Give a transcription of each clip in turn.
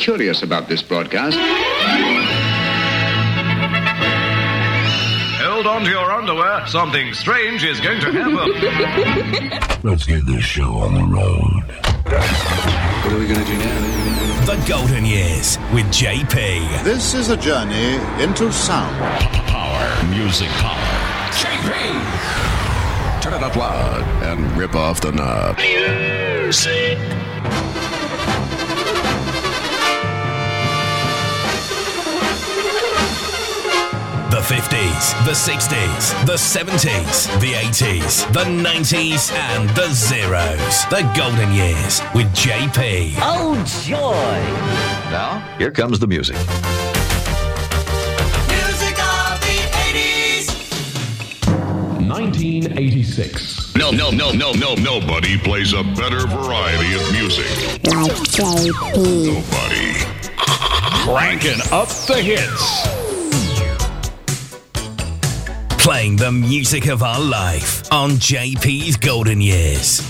curious about this broadcast. Hold on to your underwear. Something strange is going to happen. Let's get this show on the road. What are we going to do now? The Golden Years with JP. This is a journey into sound. Power. Music power. JP! Turn it up loud and rip off the knob. Music. 50s, the 60s, the 70s, the 80s, the 90s, and the zeros. The Golden Years with JP. Oh, joy! now, here comes the music. Music of the 80s. 1986. No, no, no, no, no, nobody plays a better variety of music. Like JP. Nobody. Cranking up the hits. Playing the music of our life on JP's Golden Years.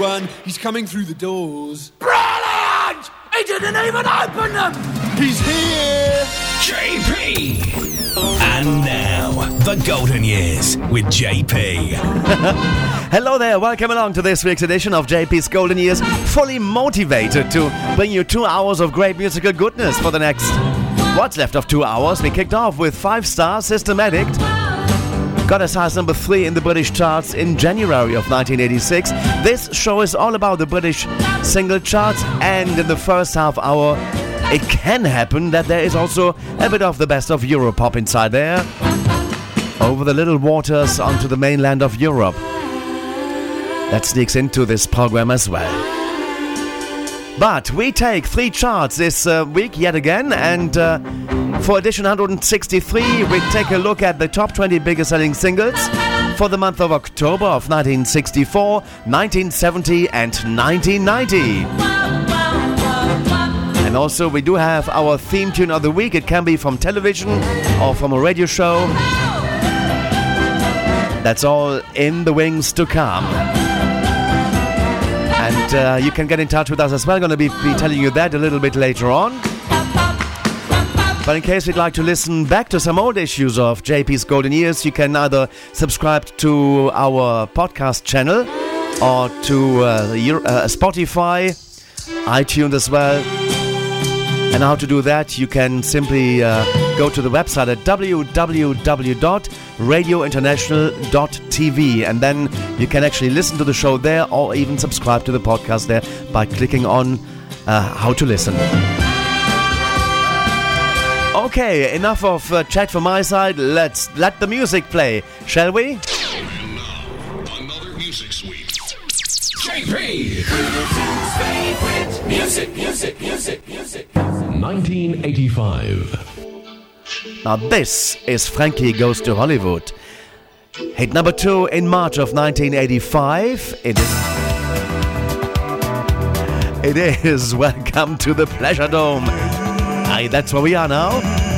Look, everyone, he's coming through the doors. Brilliant! He didn't even open them! He's here! JP. And now, The Golden Years with JP. Hello there, welcome along to this week's edition of JP's Golden Years. Fully motivated to bring you two hours of great musical goodness for the next. What's left of two hours? We kicked off with five star System Addict. Got as high as number three in the British charts in January of 1986. This show is all about the British single charts, and in the first half hour, it can happen that there is also a bit of the best of Europop inside there. Over the little waters onto the mainland of Europe. That sneaks into this program as well. But we take three charts this uh, week yet again, and uh, for edition 163, we take a look at the top 20 biggest selling singles for the month of October of 1964, 1970, and 1990. And also, we do have our theme tune of the week. It can be from television or from a radio show. That's all in the wings to come. And uh, you can get in touch with us as well. Going to be, be telling you that a little bit later on. But in case you'd like to listen back to some old issues of JP's Golden Years, you can either subscribe to our podcast channel or to uh, uh, Spotify, iTunes as well. And how to do that, you can simply uh, go to the website at www.radiointernational.tv and then you can actually listen to the show there or even subscribe to the podcast there by clicking on uh, how to listen. Okay, enough of uh, chat from my side. Let's let the music play, shall we? Another music suite. JP. Music, music, music, music. 1985. Now, this is Frankie Goes to Hollywood. Hit number two in March of 1985. It is. It is Welcome to the Pleasure Dome. Aye, that's where we are now.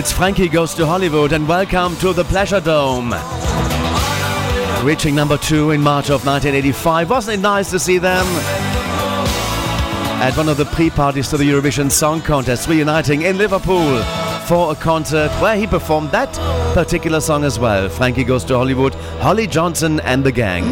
It's Frankie Goes to Hollywood and welcome to the Pleasure Dome. Reaching number two in March of 1985. Wasn't it nice to see them? At one of the pre-parties to the Eurovision Song Contest, reuniting in Liverpool for a concert where he performed that particular song as well. Frankie Goes to Hollywood, Holly Johnson and the gang.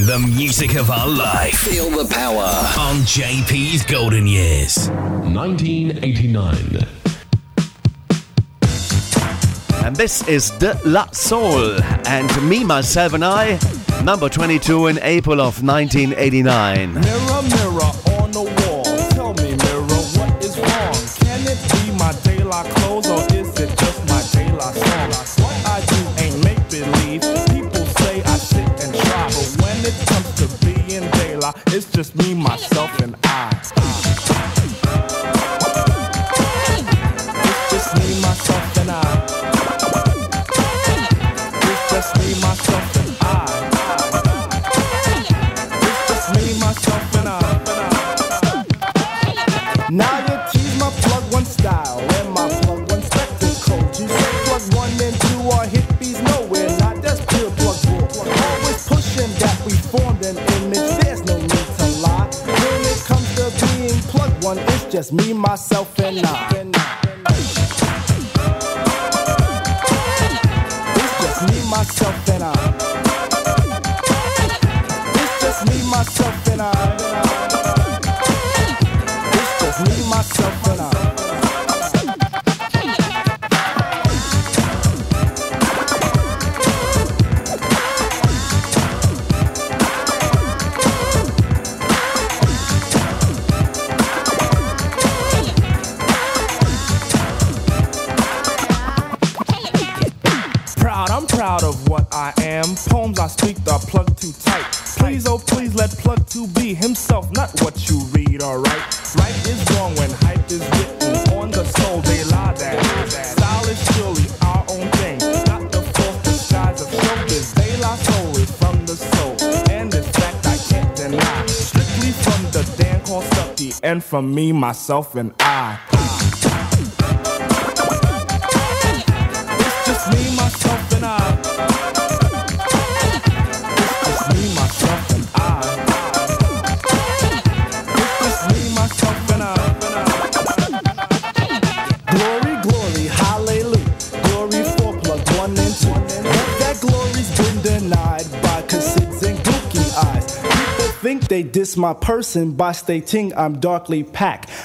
Playing the music of our life. Feel the power. On JP's Golden Years. 1989. And this is De La Soul and Me, Myself and I, number 22 in April of 1989. Just me, myself, me, myself, and I. myself, and I. It's just me, myself, and I. It's just me, myself, and I. It's just me, myself, and I. Glory, glory, hallelujah. Glory for plug one and two. But that glory's been denied by cassids and gookie eyes. People think they diss my person by stating I'm darkly packed.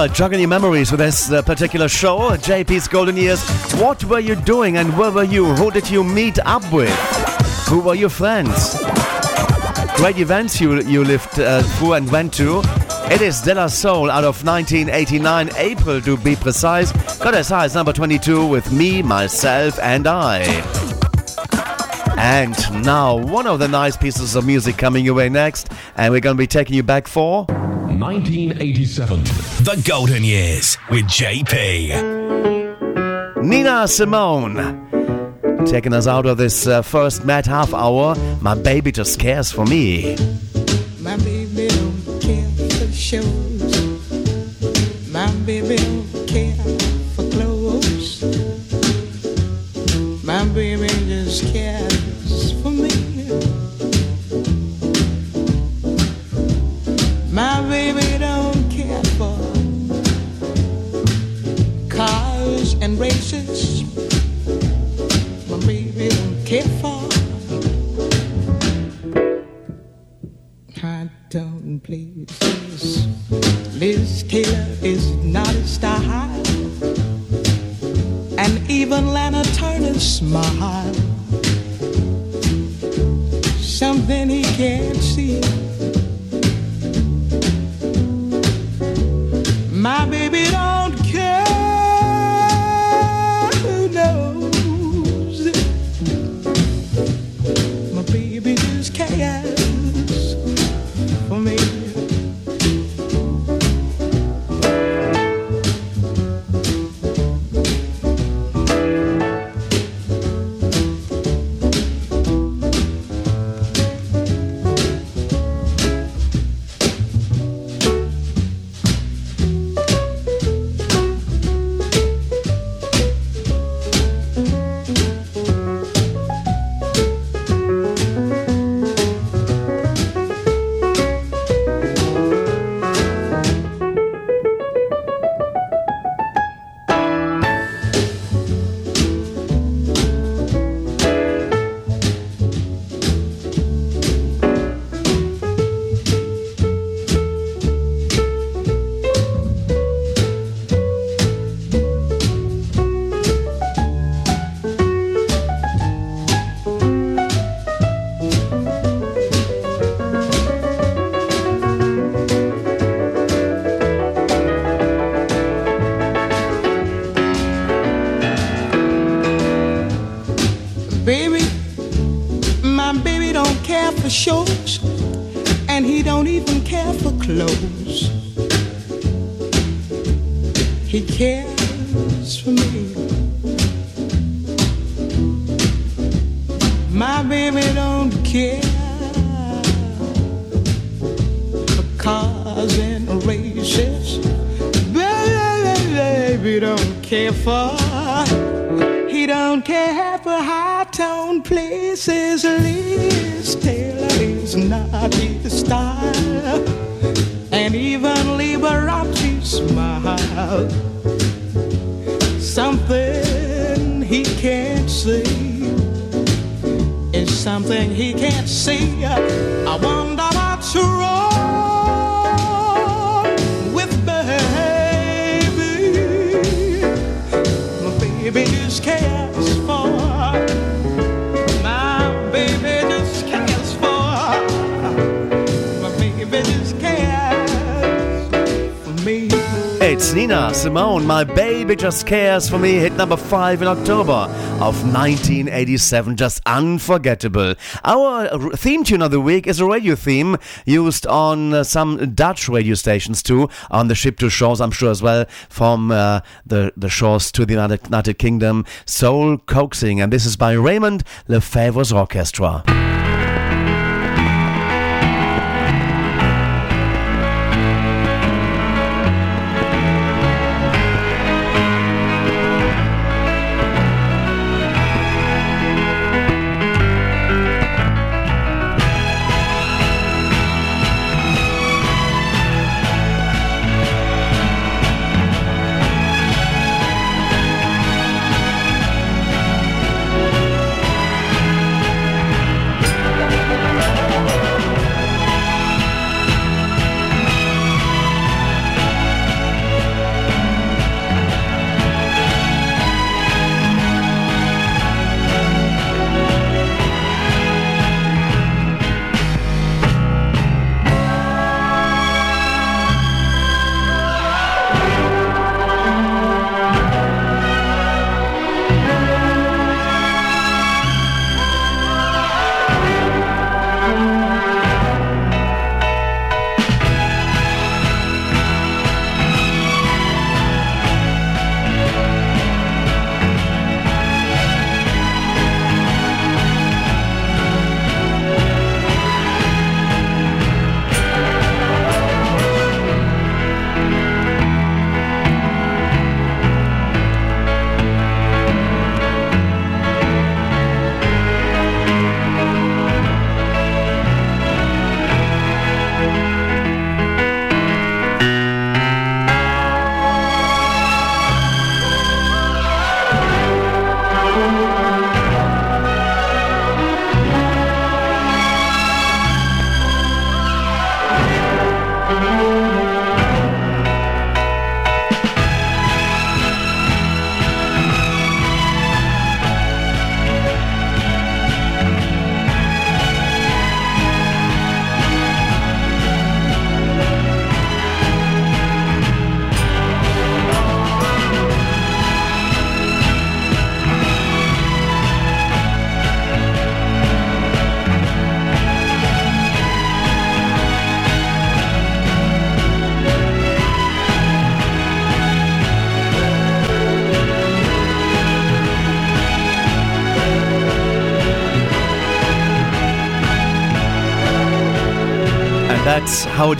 Well, jogging your memories with this uh, particular show, JP's Golden Years. What were you doing and where were you? Who did you meet up with? Who were your friends? Great events you you lived uh, through and went to. It is De La Soul out of 1989, April to be precise. Got as high as number 22 with Me, Myself, and I. And now, one of the nice pieces of music coming your way next, and we're going to be taking you back for 1987. The Golden Years with JP. Nina Simone. Taking us out of this uh, first mad half hour, my baby just cares for me. My baby don't care for shows. My baby He cares Nina Simone, My Baby Just Cares for Me, hit number 5 in October of 1987. Just unforgettable. Our theme tune of the week is a radio theme used on uh, some Dutch radio stations too, on the ship to shores, I'm sure as well, from uh, the, the shores to the United, United Kingdom. Soul Coaxing, and this is by Raymond Lefebvre's Orchestra.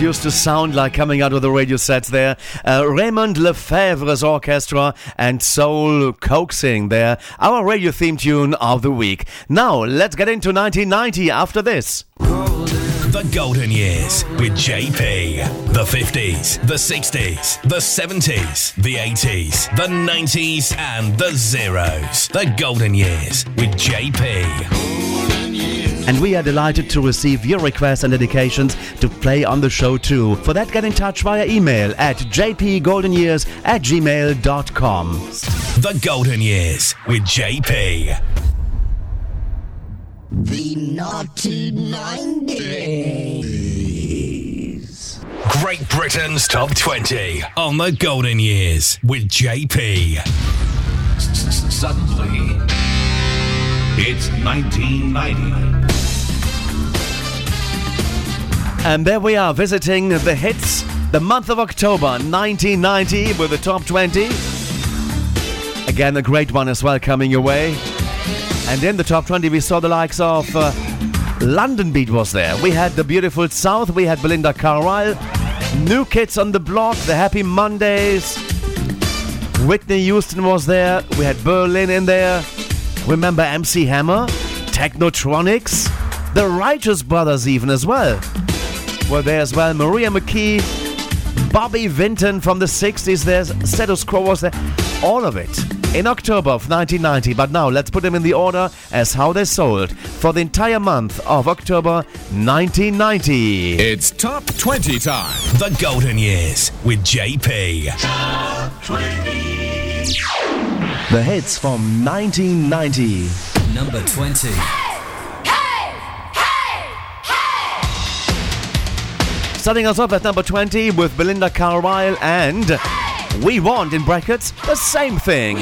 Used to sound like coming out of the radio sets there. Uh, Raymond Lefebvre's orchestra and soul coaxing there. Our radio theme tune of the week. Now, let's get into 1990 after this. The Golden Years with JP. The 50s, the 60s, the 70s, the 80s, the 90s, and the zeros. The Golden Years with JP. And we are delighted to receive your requests and dedications to play on the show too. For that, get in touch via email at jpgoldenyears at gmail.com. The Golden Years with JP. The naughty 90s. Great Britain's Top 20 on the Golden Years with JP. Suddenly, it's 1990. And there we are visiting the hits, the month of October 1990 with the top 20. Again, a great one as well coming your way. And in the top 20, we saw the likes of uh, London Beat was there. We had the beautiful South, we had Belinda Carlisle, New Kids on the Block, the Happy Mondays. Whitney Houston was there. We had Berlin in there. Remember MC Hammer, Technotronics, the Righteous Brothers even as well were there as well. Maria McKee, Bobby Vinton from the 60s, there's Status Quo was there. All of it in October of 1990. But now let's put them in the order as how they sold for the entire month of October 1990. It's Top 20 time. The Golden Years with JP. The hits from 1990. Number 20. Starting us off at number 20 with Belinda Carlisle and We Want in brackets the same thing.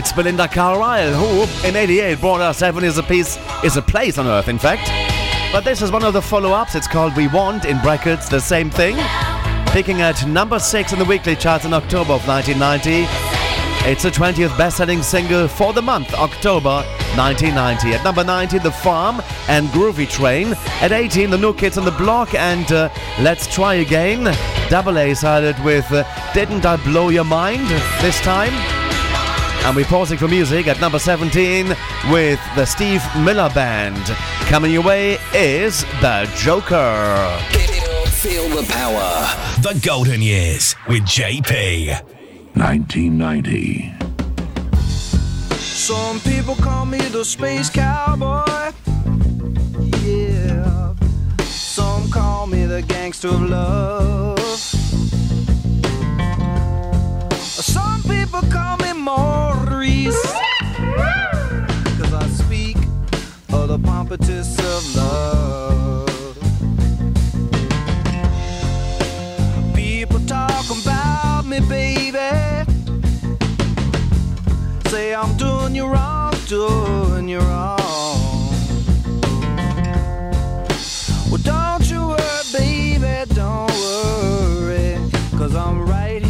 It's Belinda Carlisle, who in 88 brought us Heaven is a Piece, is a Place on Earth, in fact. But this is one of the follow ups. It's called We Want, in brackets, the same thing. Picking at number 6 in the weekly charts in October of 1990. It's the 20th best selling single for the month, October 1990. At number 19, The Farm and Groovy Train. At 18, The New Kids on the Block and uh, Let's Try Again. Double A sided with uh, Didn't I Blow Your Mind this time? And we're pausing for music at number 17 with the Steve Miller Band. Coming your way is The Joker. Feel the power. The Golden Years with JP. 1990. Some people call me the space cowboy. Yeah. Some call me the gangster of love. Some people call me Maurice. Cause I speak of the pompatus of love. People talk about me, baby. Say I'm doing you wrong, doing you wrong. Well, don't you worry, baby, don't worry. Cause I'm right here,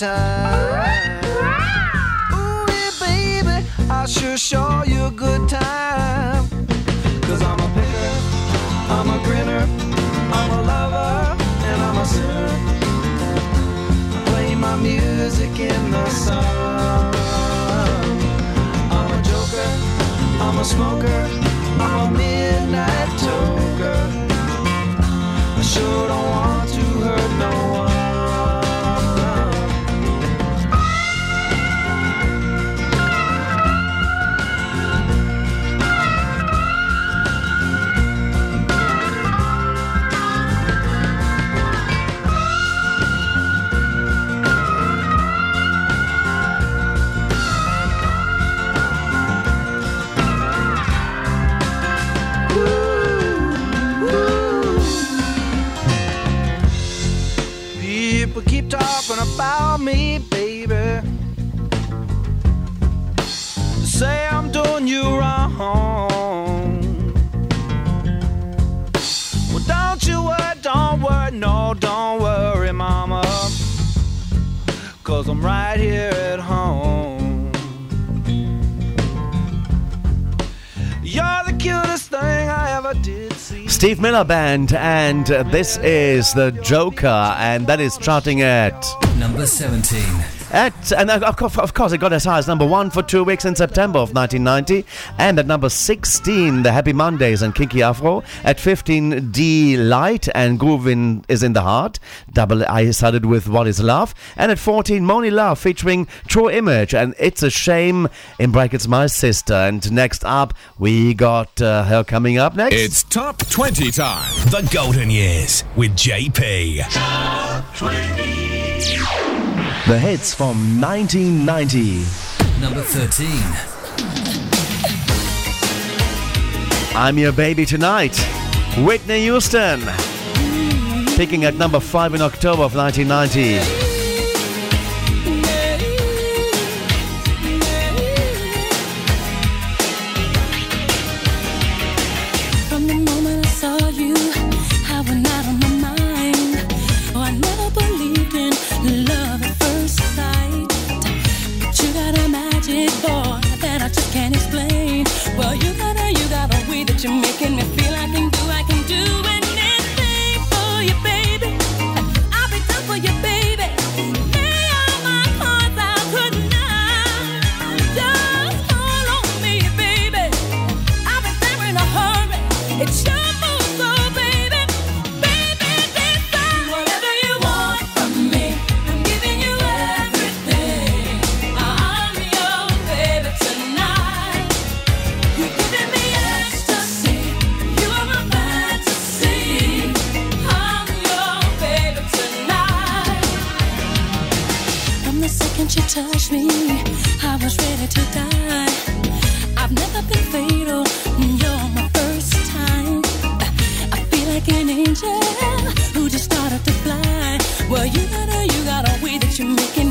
Time. Ooh, yeah, baby, I sure show you a good time. Cause I'm a picker, I'm a grinner, I'm a lover, and I'm a sinner play my music in the sun. I'm a joker, I'm a smoker, I'm a midnight toker. I sure don't talking about me, baby. Say I'm doing you wrong. Steve Miller Band, and this is The Joker, and that is charting at. Number 17. At, and of course, of course, it got as high as number one for two weeks in September of 1990. And at number 16, The Happy Mondays and Kinky Afro. At 15, Deee-Lite and Groovin is in the Heart. Double I started with What is Love. And at 14, Monie Love featuring True Image and It's a Shame, in brackets, My Sister. And next up, we got uh, her coming up next. It's Top 20 time. The Golden Years with JP. The hits from 1990. Number 13. I'm Your Baby Tonight. Whitney Houston. Picking at number 5 in October of 1990. Touched me, I was ready to die. I've never been fatal, you're my first time. I feel like an angel who just started to fly. Well, you got a, you got a way that you're making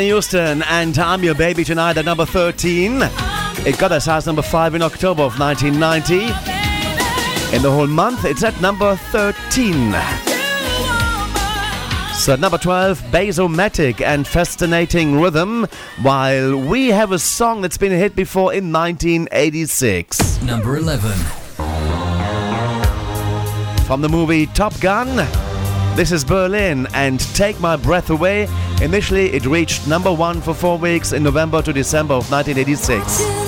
Whitney Houston and I'm Your Baby Tonight at number 13. It got us as number 5 in October of 1990. In the whole month, it's at number 13. So at number 12, Bass-O-Matic and Fascinating Rhythm, while we have a song that's been a hit before in 1986. Number 11. From the movie Top Gun, this is Berlin and Take My Breath Away. Initially, it reached number one for four weeks in November to December of 1986.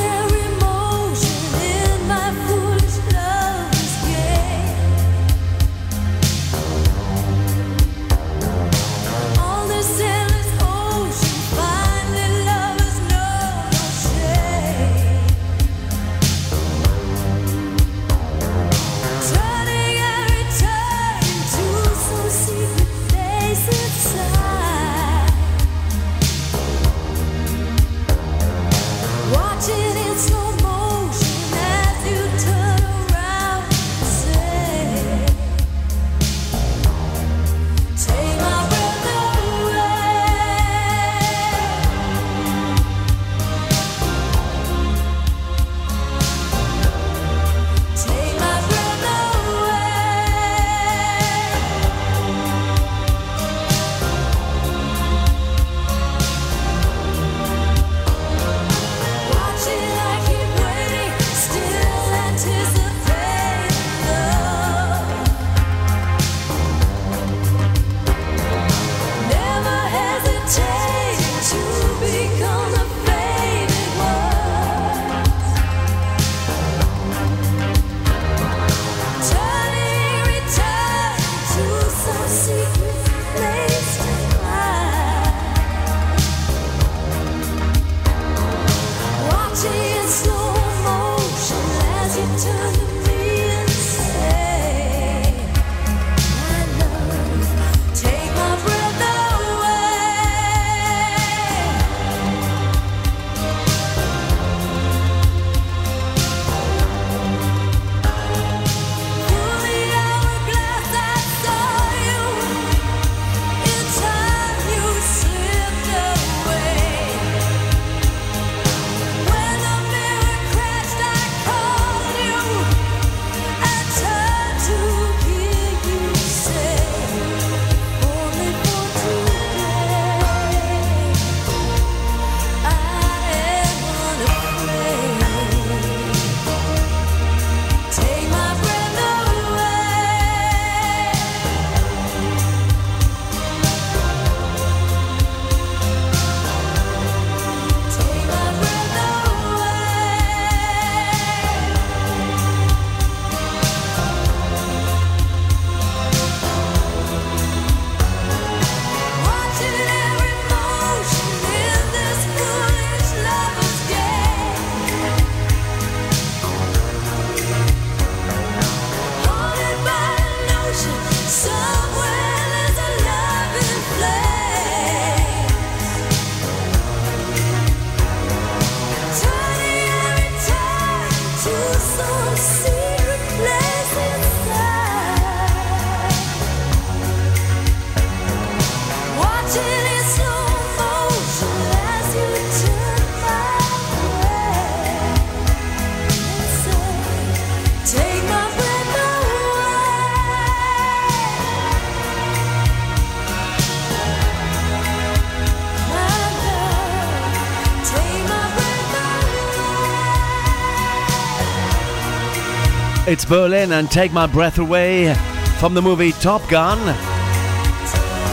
It's Berlin and Take My Breath Away from the movie Top Gun.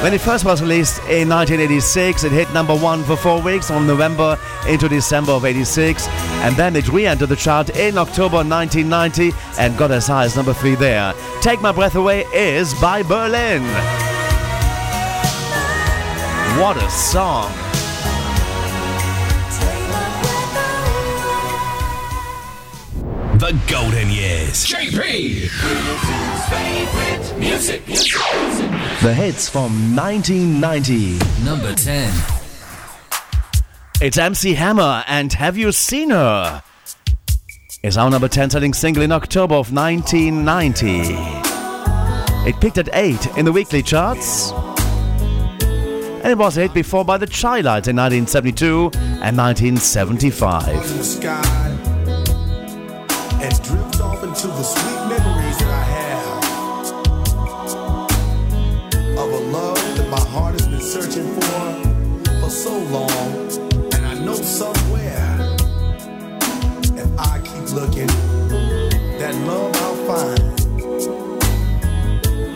When it first was released in 1986, it hit number one for four weeks from November into December of 86, and then it re entered the chart in October 1990 and got as high as number three there. Take My Breath Away is by Berlin. What a song! The Golden Years. JP. Favorite music. The hits from 1990. Number 10. It's MC Hammer and Have You Seen Her? Is our number 10 selling single in October of 1990. It peaked at 8 in the weekly charts. And it was a hit before by the Chi-Lites in 1972 and 1975. And drift off into the sweet memories that I have of a love that my heart has been searching for for so long. And I know somewhere, if I keep looking, that love I'll find.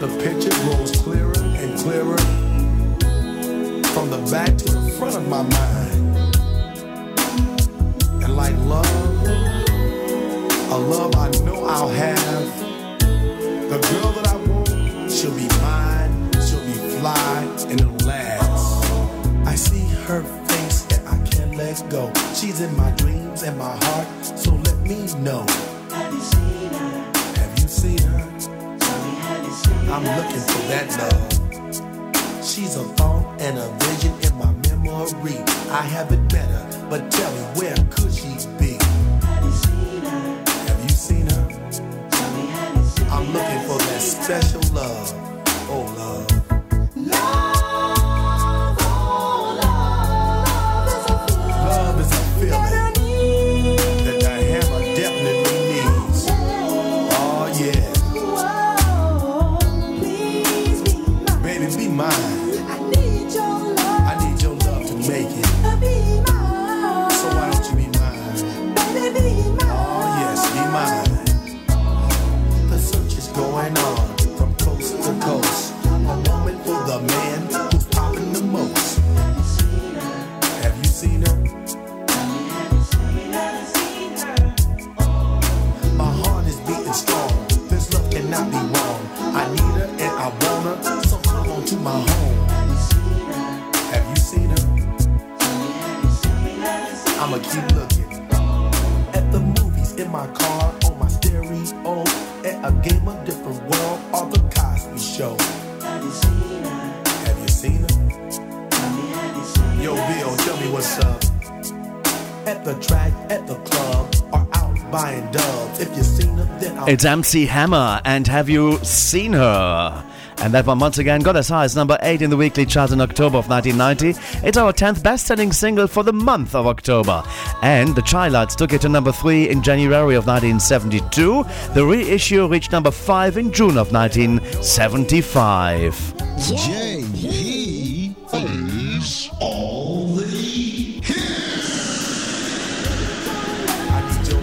The picture grows clearer and clearer from the back to the front of my mind. And like love, a love I know I'll have. The girl that I want, she'll be mine, she'll be fly, and it'll last. I see her face and I can't let go. She's in my dreams and my heart, so let me know. Have you seen her? Have you seen her? I'm looking for that love. She's a thought and a vision in my memory. I have it better, but tell me where could she be? For It's MC Hammer and Have You Seen Her? And that one once again got as high as number 8 in the weekly chart in October of 1990. It's our 10th best selling single for the month of October. And the Chi-Lites took it to number 3 in January of 1972. The reissue reached number 5 in June of 1975. JP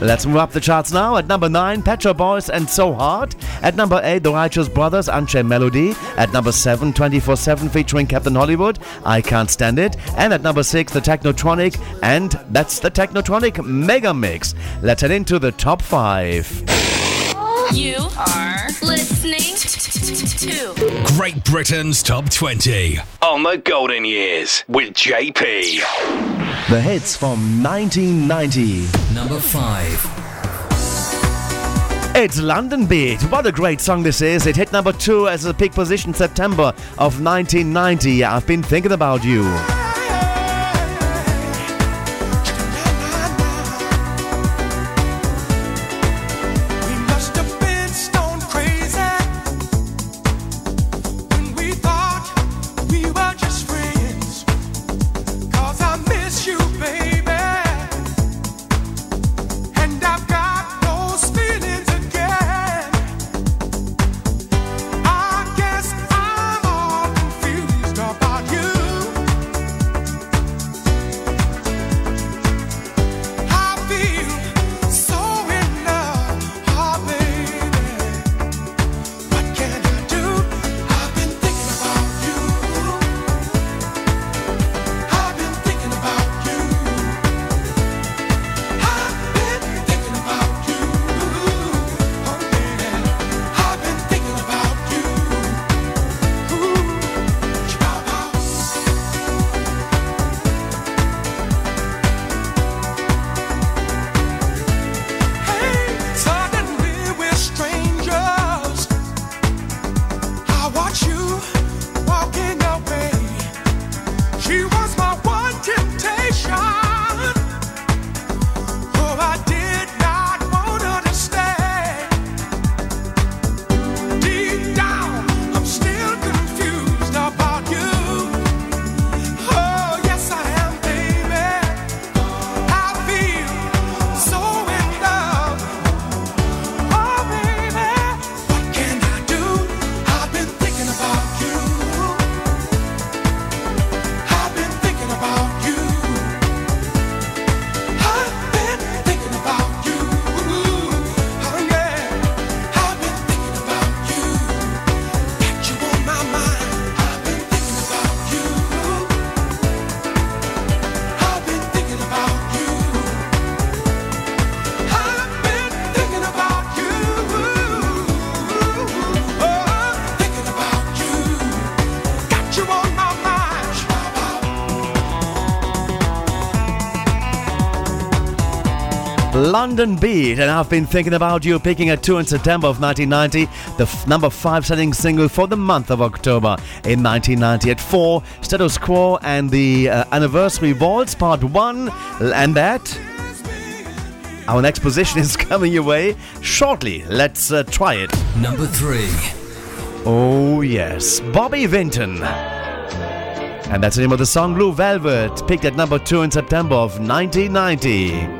Let's move up the charts now. At number 9, Pet Shop Boys and So Hard. At number 8, The Righteous Brothers, Unchained Melody. At number 7, 24 7 featuring Captain Hollywood, I Can't Stand It. And at number 6, The Technotronic, and that's the Technotronic Mega Mix. Let's head into the top 5. You are listening to Great Britain's Top 20 on the Golden Years with JP. The hits from 1990. Number 5. It's Londonbeat. What a great song this is. It hit number 2 as a peak position September of 1990. I've been thinking about you. Londonbeat, and I've been thinking about you picking a 2 in September of 1990, the f- number 5 selling single for the month of October in 1990. At 4, Status Quo and the uh, Anniversary Waltz Part 1, and that. Our next position is coming your way shortly. Let's uh, try it. Number three. Oh, yes. Bobby Vinton. And that's the name of the song Blue Velvet, picked at number 2 in September of 1990.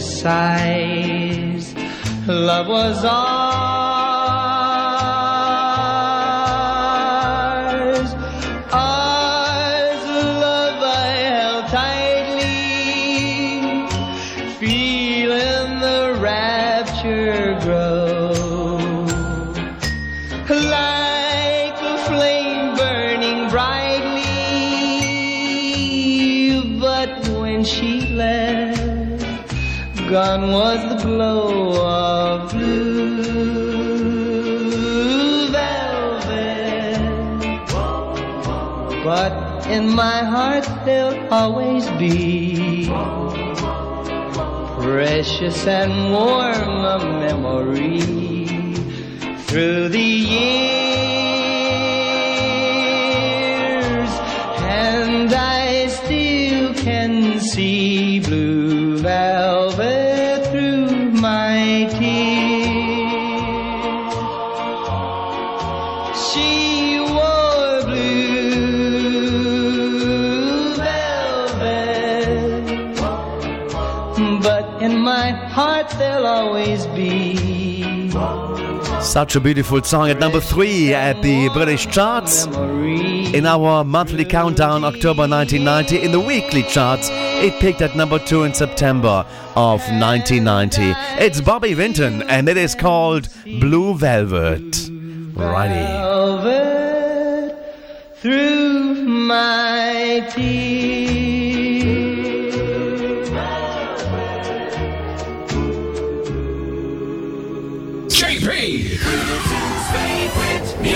Sighs. Love was ours. Ours, love I held tightly. Feeling the rapture grow. Like a flame burning brightly. But when she left, gone was the glow of blue velvet. But in my heart there'll always be precious and warm a memory through the years, and I still can see blue Such a beautiful song at number 3 at the British charts. In our monthly countdown, October 1990, in the weekly charts, it peaked at number 2 in September of 1990. It's Bobby Vinton, and it is called Blue Velvet. Righty. velvet through my!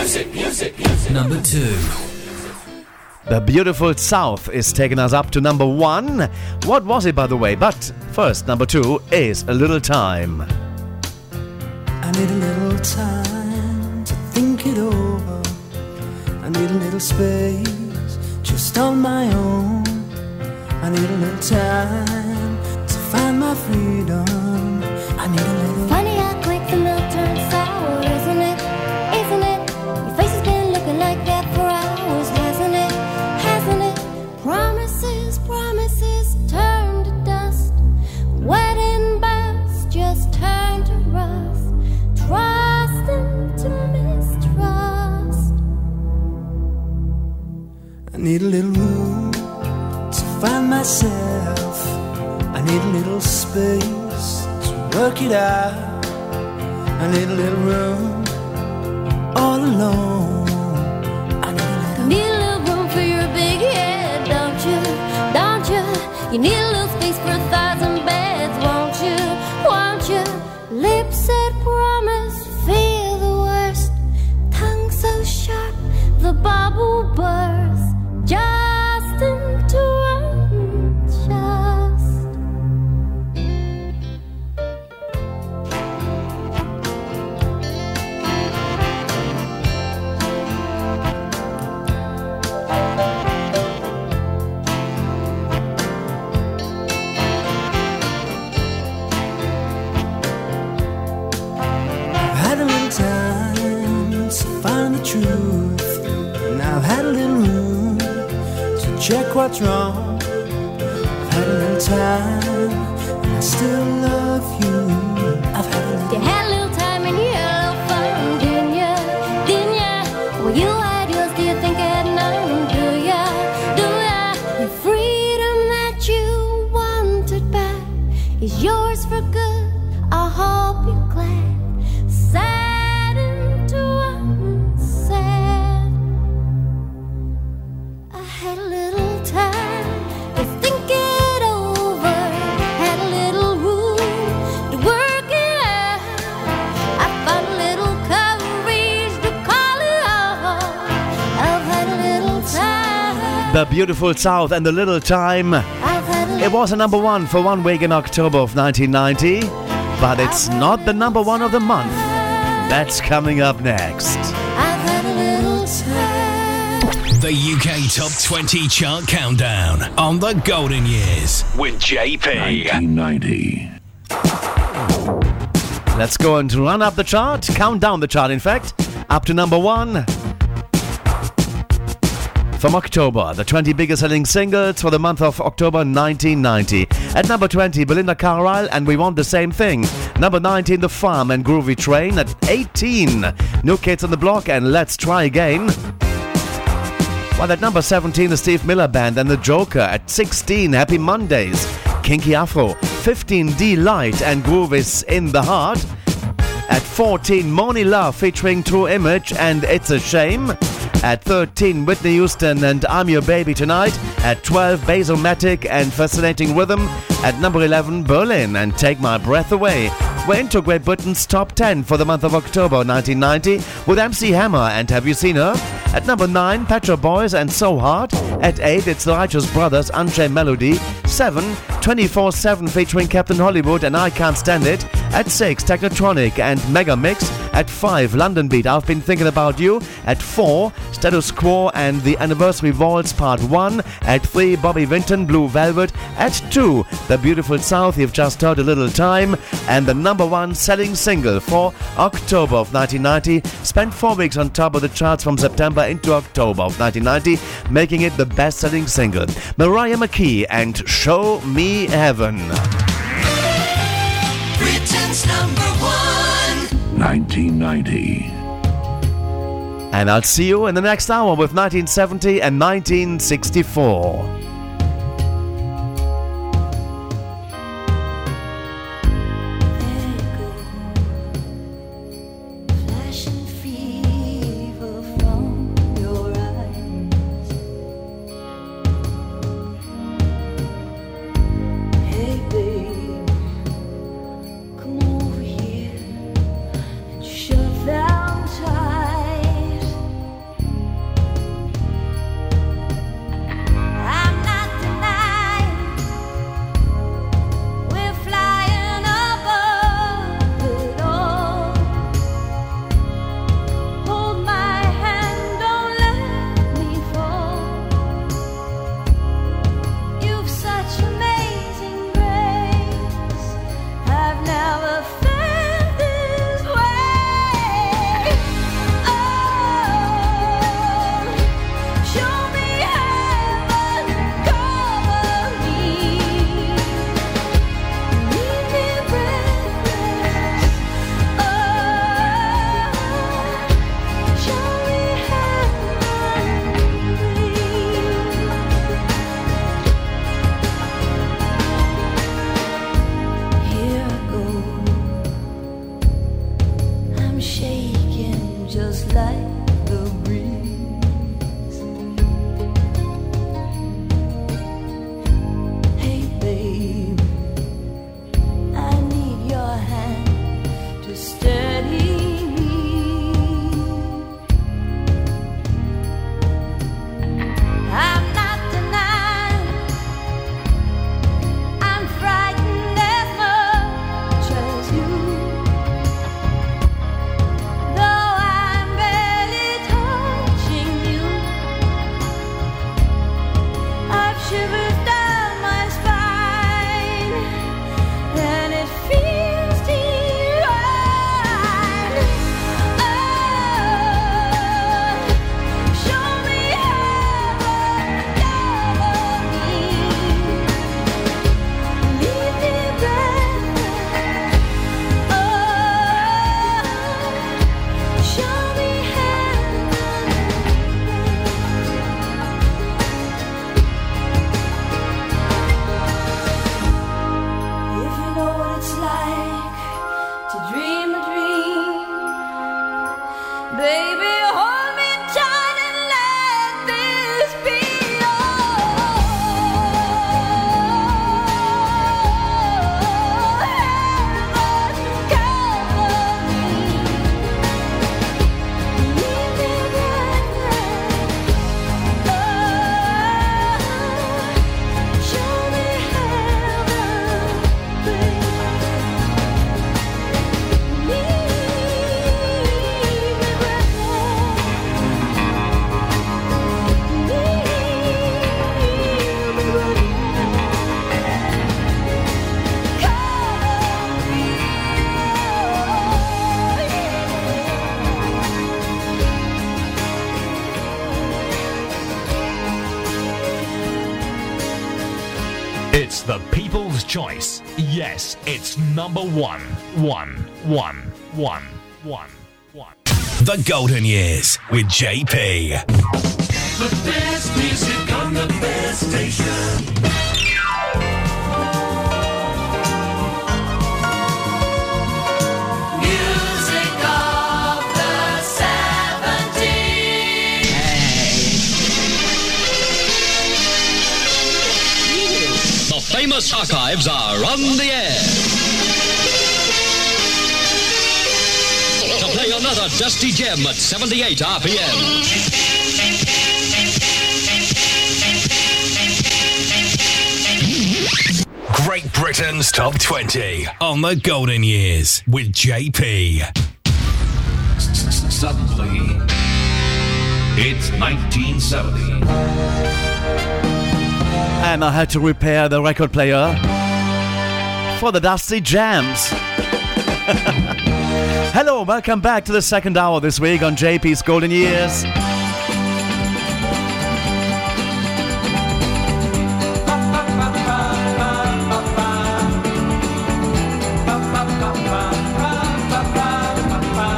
Favorite music, music, music. Number two. The beautiful South is taking us up to number one. What was it, by the way? But first, number two is A Little Time. I need a little time to think it over. I need a little space just on my own. I need a little time to find my freedom. I need a little. Funny need a little room to find myself. I need a little space to work it out. I need a little room all alone. I need a little. Need a little room for your big head, don't you? Don't you? You need a little check what's wrong. I've had a time, and I still Beautiful South and the Little Time. It was a number one for one week in October of 1990, but it's not the number one of the month. That's coming up next. The UK Top 20 Chart Countdown on the Golden Years with JP. 1990. Let's go and run up the chart, count down the chart, in fact, up to number one. From October, the 20 biggest selling singles for the month of October 1990. At number 20, Belinda Carlisle, and we want the same thing. Number 19, The Farm and Groovy Train. At 18, New Kids on the Block and Let's Try Again. While at number 17, the Steve Miller Band and the Joker. At 16, Happy Mondays, Kinky Afro. 15, Deee-Lite and Groove in the Heart. At 14, Monie Love featuring True Image and It's a Shame. At 13, Whitney Houston and I'm Your Baby Tonight. At 12, Bass-O-Matic and Fascinating Rhythm. At number 11, Berlin and Take My Breath Away. We're into Great Britain's top 10 for the month of October 1990 with MC Hammer and Have You Seen Her? At number 9, Pet Shop Boys and So Hard. At 8, it's the Righteous Brothers, Unchained Melody. 7, 24 7 featuring Captain Hollywood and I Can't Stand It. At 6, Technotronic and Mega Mix. At 5, Londonbeat, I've Been Thinking About You. At 4, Status Quo and the Anniversary Waltz Part 1. At 3, Bobby Vinton, Blue Velvet. At 2, The Beautiful South, you've just heard a little time. And the number one selling single for October of 1990 spent four weeks on top of the charts from September into October of 1990, making it the best selling single. Maria McKee and Show Me Heaven. Britain's number one. 1990. And I'll see you in the next hour with 1970 and 1964. life it's number one, one, one, one, one, one. The Golden Years with JP. The best music on the best station. Music of the 70s. The famous archives are on the air. Another dusty gem at 78 RPM. Great Britain's Top 20 on The Golden Years with JP. Suddenly, it's 1970. And I had to repair the record player for the Dusty Jams. Hello, welcome back to the second hour this week on JP's Golden Years.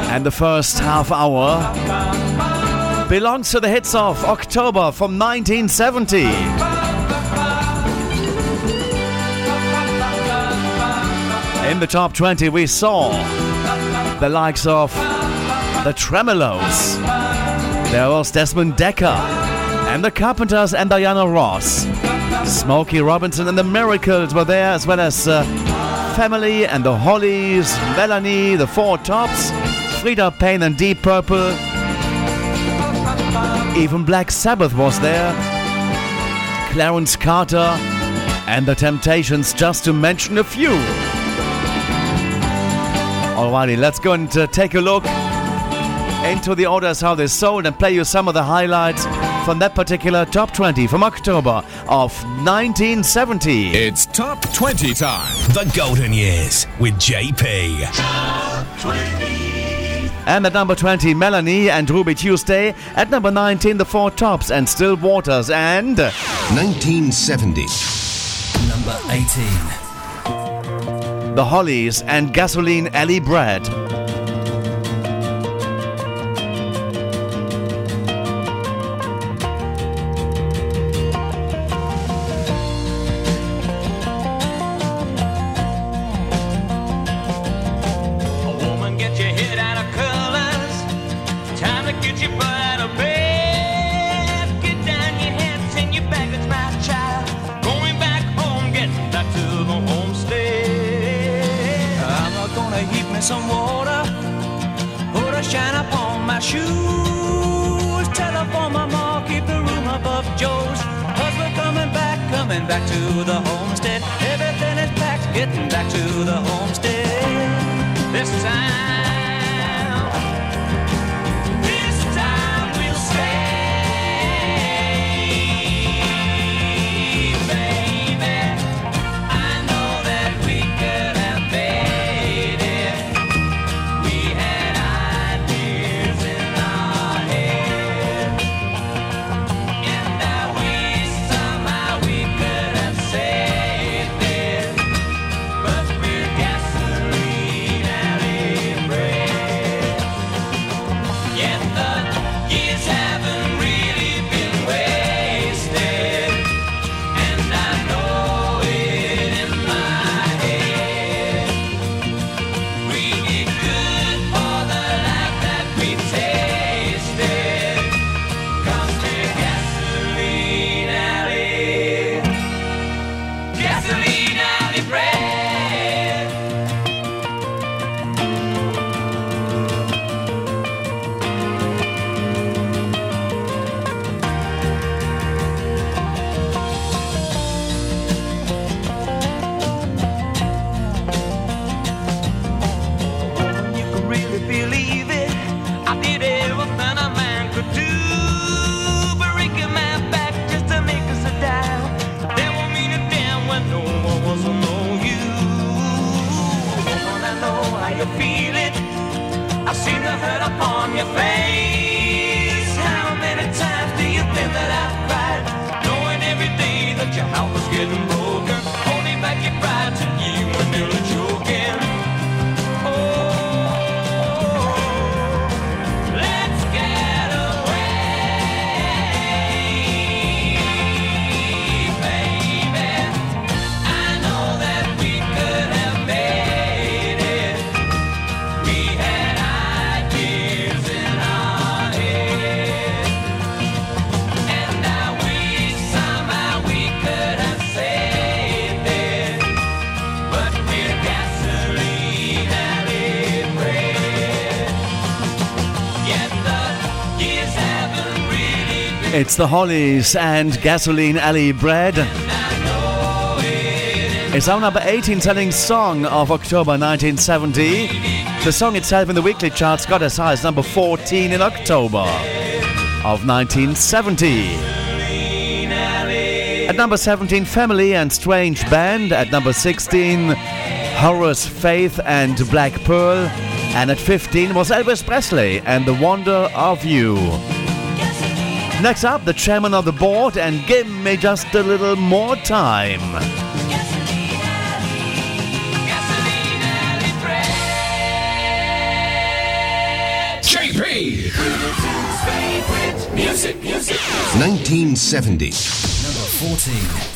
And the first half hour belongs to the hits of October from 1970. In the top 20, we saw the likes of the Tremeloes. There was Desmond Dekker and the Carpenters and Diana Ross. Smokey Robinson and the Miracles were there, as well as uh, Family and the Hollies, Melanie, the Four Tops, Freda Payne and Deep Purple. Even Black Sabbath was there. Clarence Carter and the Temptations, just to mention a few. Alrighty, let's go and uh, take a look into the orders how they sold and play you some of the highlights from that particular top 20 from October of 1970. It's Top 20 time. The Golden Years with JP. And at number 20, Melanie and Ruby Tuesday. At number 19, The Four Tops and Still Waters. And 1970. Number 18. The Hollies and Gasoline Alley Bred. It's the Hollies and Gasoline Alley Bred. It's our number 18 selling song of October 1970. The song itself in the weekly charts got as high as number 14 in October of 1970. At number 17, Family and Strange Band. At number 16, Horace Faith and Black Pearl. And at 15 was Elvis Presley and The Wonder of You. Next up, the chairman of the board, and give me just a little more time. JP! Music, music. 1970. Number 14.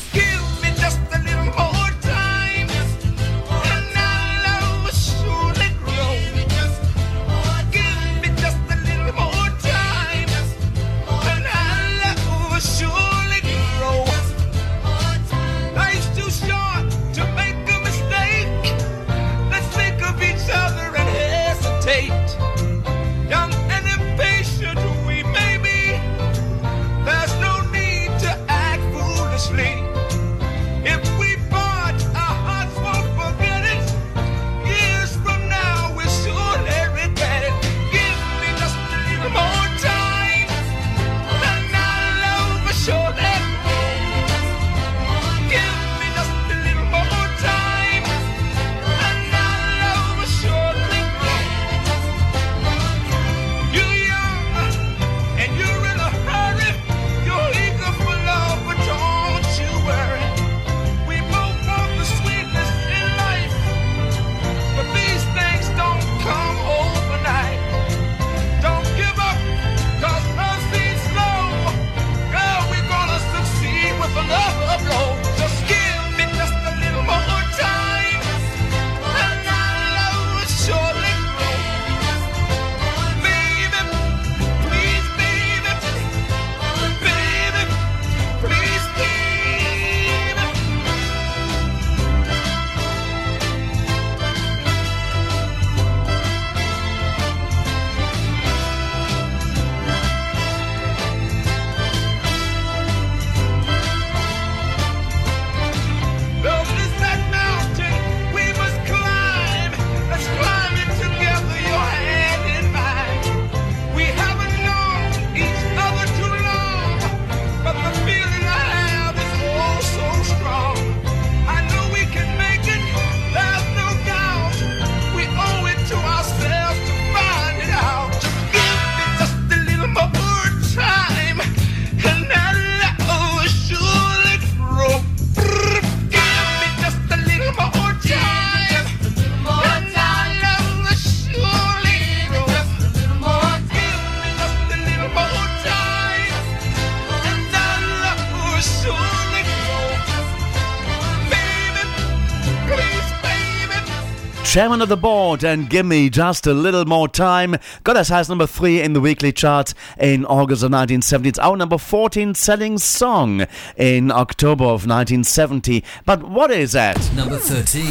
Chairman of the board, and give me just a little more time. Got us as number three in the weekly charts in August of 1970. It's our number 14 selling song in October of 1970. But what is that? Number 13.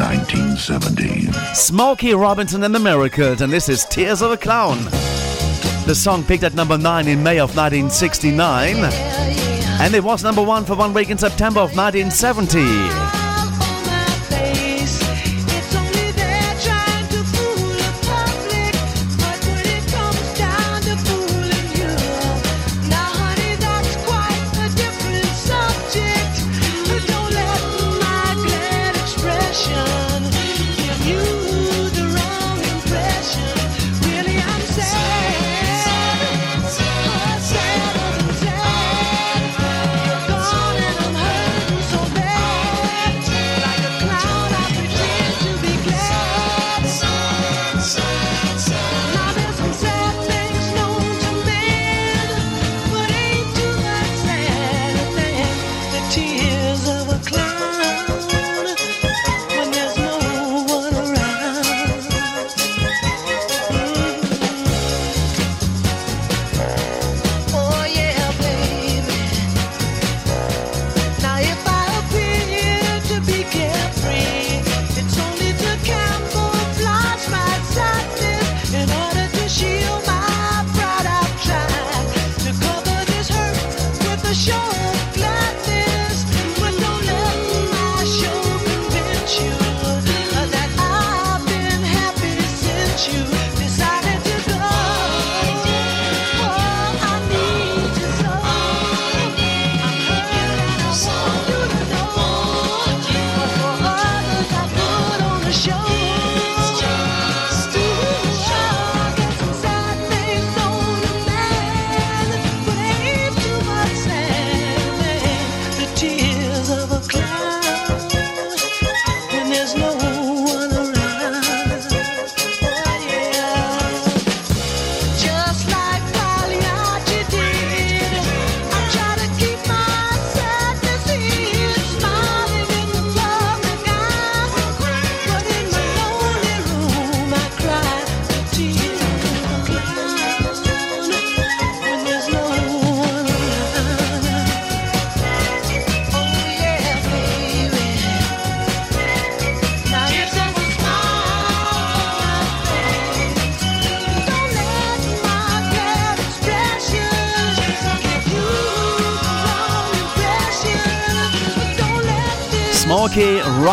1970. Smokey Robinson and the Miracles, and this is Tears of a Clown. The song peaked at number 9 in May of 1969, and it was number 1 for one week in September of 1970.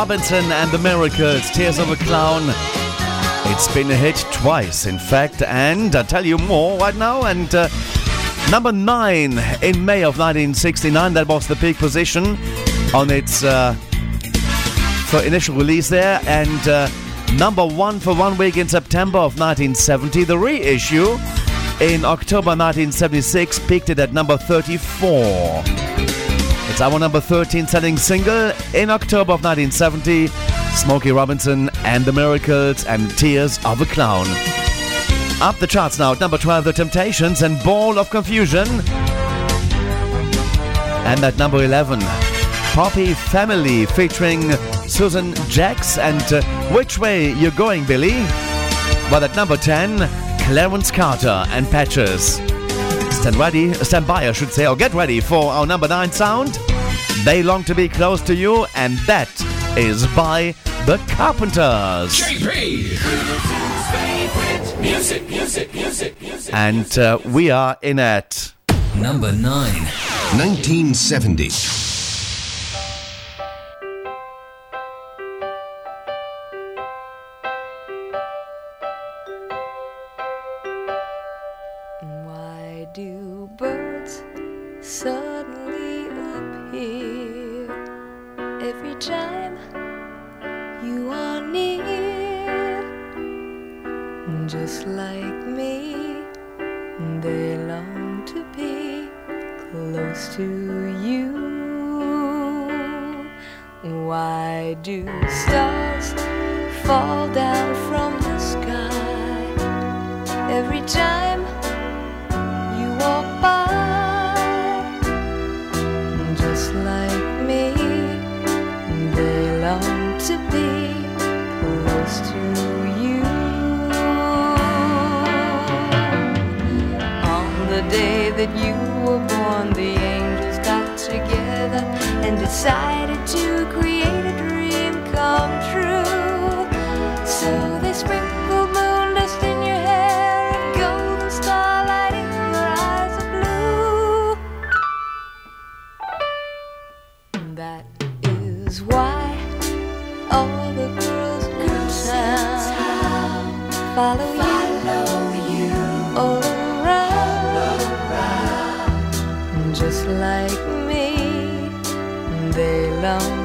Robinson and the Miracles, Tears of a Clown. It's been a hit twice, in fact, and I'll tell you more right now. And uh, number nine in May of 1969, that was the peak position on its uh, for initial release there, and uh, number one for one week in September of 1970. The reissue in October 1976 peaked it at number 34. Our number 13 selling single in October of 1970 Smokey Robinson and the Miracles and Tears of a Clown. Up the charts now at number 12 The Temptations and Ball of Confusion. And at number 11 Poppy Family featuring Susan Jacks and uh, Which Way You Going Billy? But at number 10 Clarence Carter and Patches. Stand ready, stand by, I should say, or get ready for our number nine sound. They long to be close to you, and that is by the Carpenters. Music, music, music, music. And uh, we are in at Number 9. 1970. And They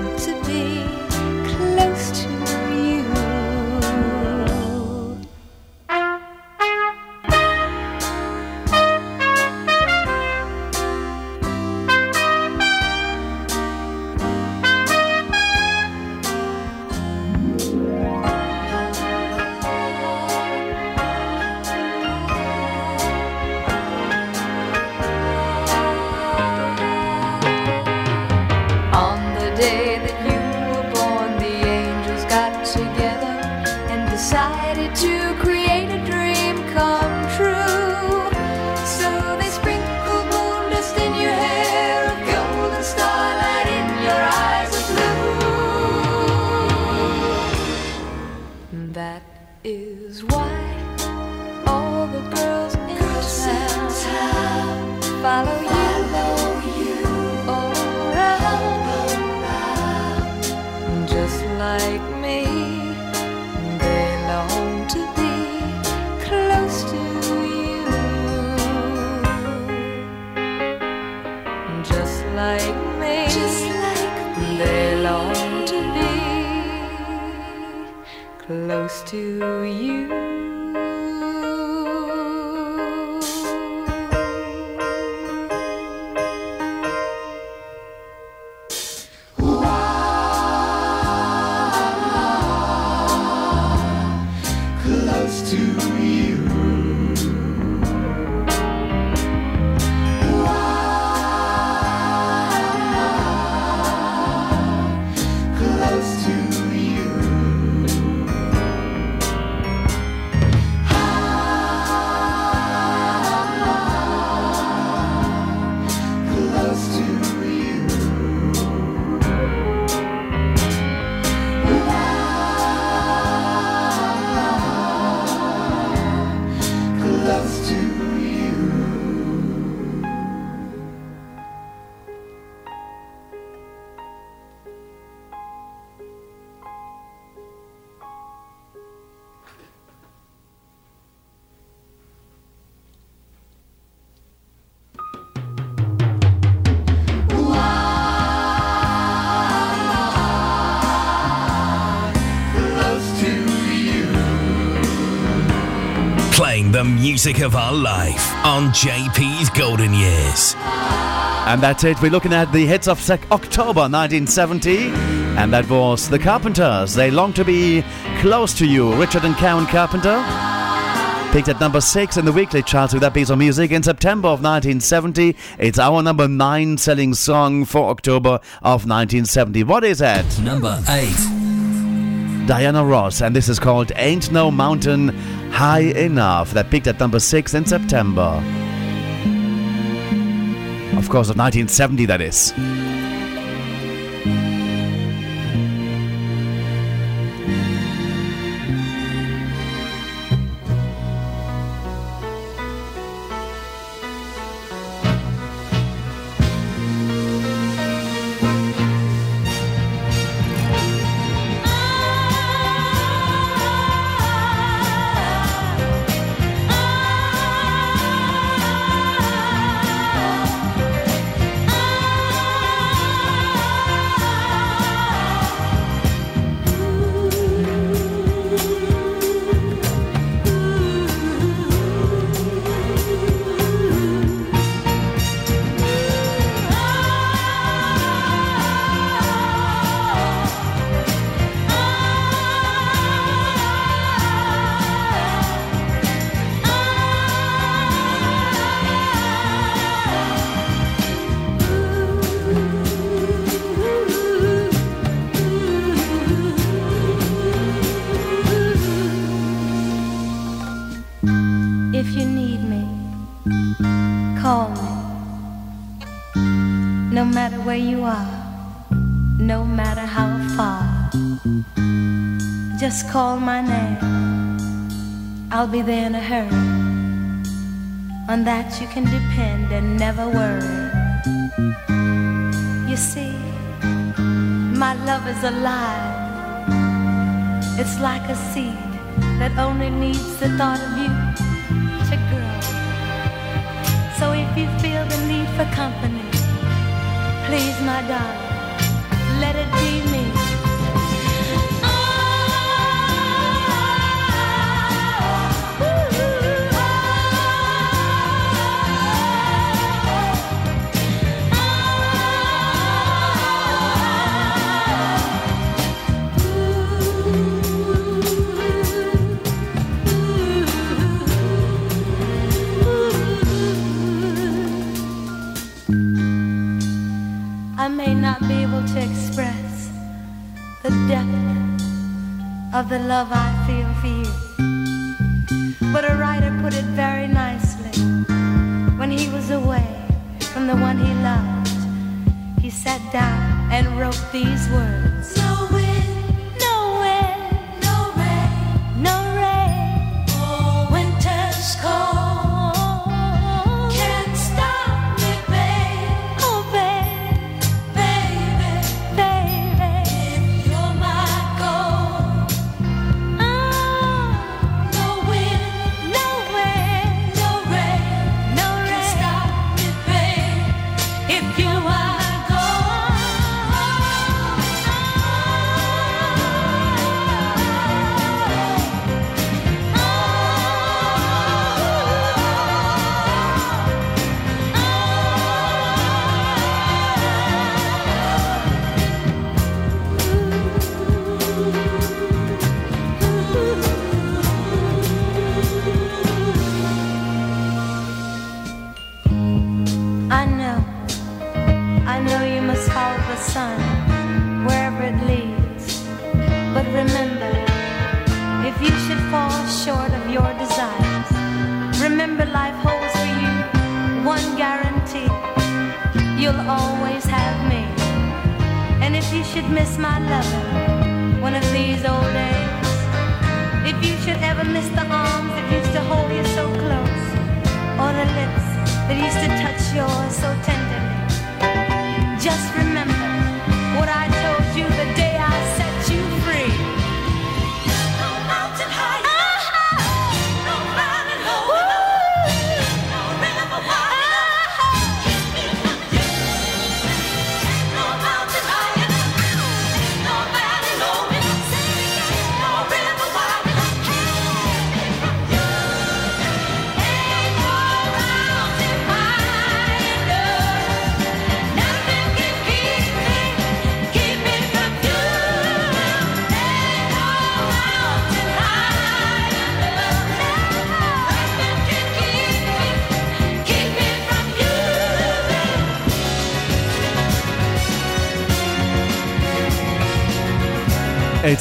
music of our life on JP's Golden Years. And that's it. We're looking at the hits of sec- October 1970. And that was The Carpenters. They long to be close to you. Richard and Karen Carpenter. Picked at number six in the weekly charts with that piece of music in September of 1970. It's our number nine selling song for October of 1970. What is that? Number eight. Diana Ross, and this is called Ain't No Mountain High Enough. That peaked at number six in September. Of course, of 1970, that is. Is alive. It's like a seed that only needs the thought of you to grow. So if you feel the need for company, please, my darling, of the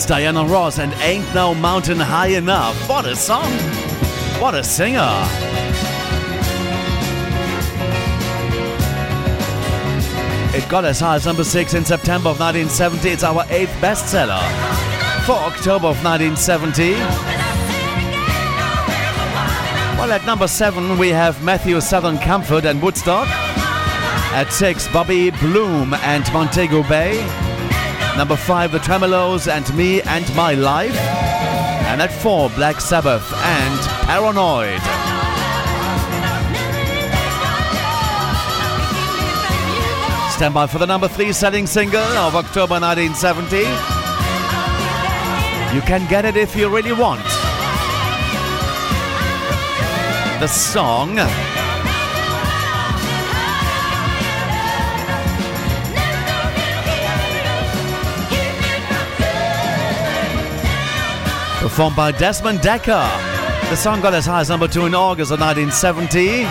Diana Ross and Ain't No Mountain High Enough. What a song! What a singer! It got as high as number 6 in September of 1970. It's our 8th bestseller. For October of 1970. Well, at number 7 we have Matthew Southern Comfort and Woodstock. At 6, Bobby Bloom and Montego Bay. Number 5, The Tremeloes and Me and My Life. And at 4, Black Sabbath and Paranoid. Stand by for the number 3 selling single of October 1970. You can get it if you really want. The song performed by Desmond Dekker. The song got as high as number two in August of 1970.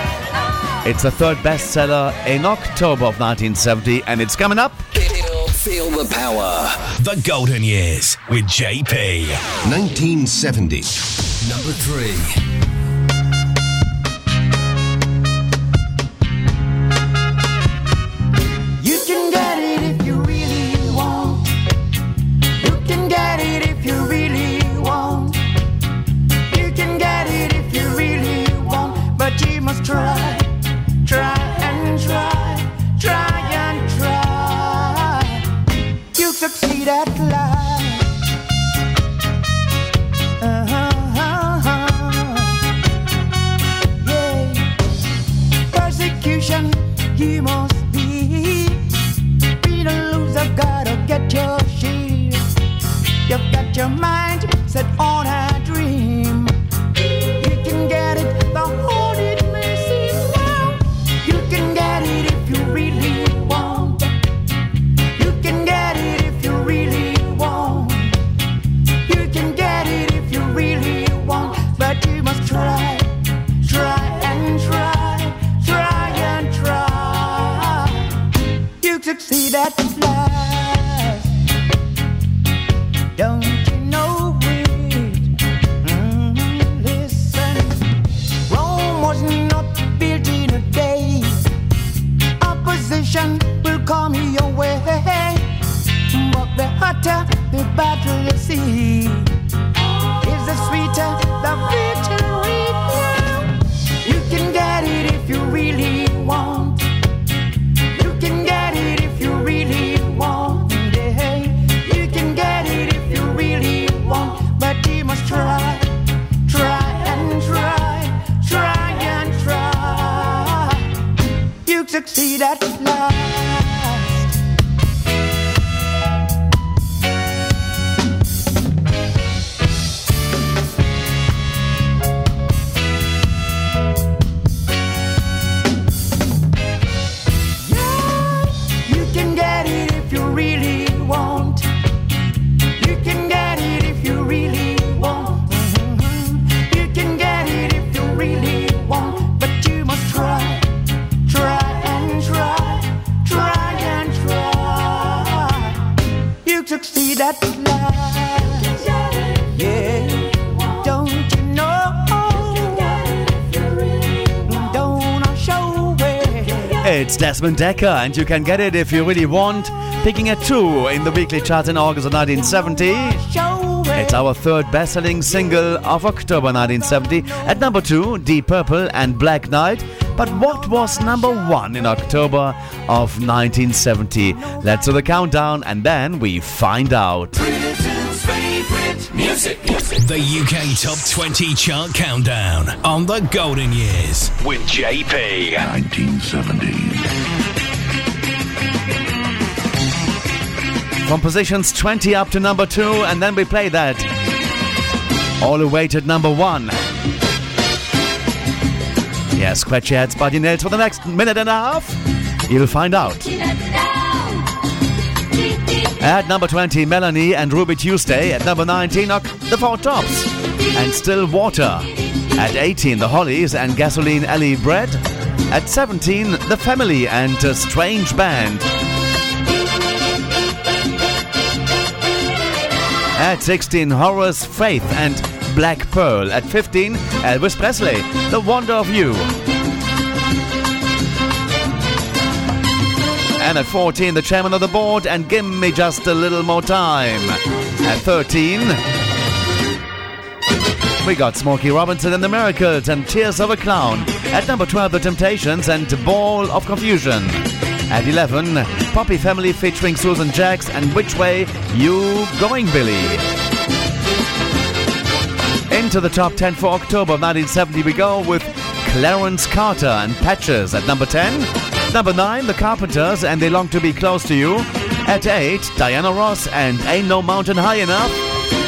It's the third bestseller in October of 1970, and it's coming up. Feel, feel the power. The Golden Years with JP. 1970. Number three. Desmond Dekker, and you can get it if you really want. Picking at two in the weekly chart in August of 1970. It's our third best-selling single of October 1970. At number two, Deep Purple and Black Knight. But what was number one in October of 1970? Let's do the countdown, and then we find out. Britain's favourite music. The UK Top 20 Chart Countdown on the Golden Years with JP. 1970. From positions 20 up to number 2, and then we play that. All the way to number 1. Yeah, scratch your heads, buddy nails, for the next minute and a half. You'll find out. At number 20, Melanie and Ruby Tuesday. At number 19, Knock the Four Tops and Still Water. At 18, The Hollies and Gasoline Alley Bred. At 17, The Family and a Strange Band. At 16, Horace Faith and Black Pearl. At 15, Elvis Presley, The Wonder of You. And at 14, the chairman of the board and Give Me Just a Little More Time. At 13, we got Smokey Robinson and the Miracles and Tears of a Clown. At number 12, The Temptations and Ball of Confusion. At 11, Poppy Family featuring Susan Jacks and Which Way You Going Billy. Into the top 10 for October of 1970 we go with Clarence Carter and Patches at number 10. Number 9, The Carpenters and They Long to Be Close to You. At 8, Diana Ross and Ain't No Mountain High Enough.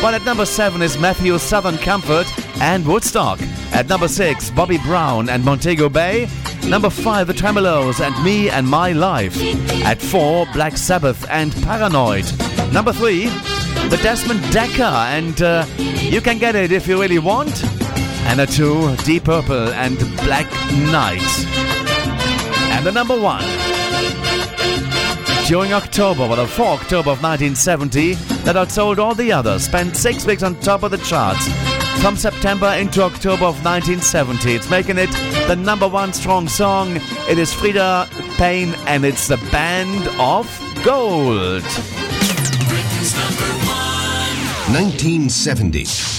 While at number 7 is Matthew Southern Comfort and Woodstock. At number 6, Bobby Brown and Montego Bay. Number 5, The Tremeloes and Me and My Life. At 4, Black Sabbath and Paranoid. Number 3, The Desmond Dekker and uh, You Can Get It If You Really Want. And at 2, Deep Purple and Black Knight. The number 1. During October, well, the 4 October of 1970, that outsold all the others, spent six weeks on top of the charts. From September into October of 1970, it's making it the number one strong song. It is Freda Payne and it's the Band of Gold. 1970.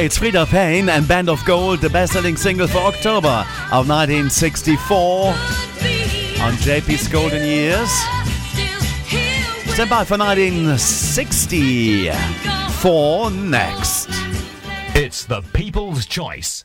It's Freda Payne and Band of Gold, the best-selling single for October of 1964 on JP's Golden Years. Stand by for 1964 next. It's the people's choice.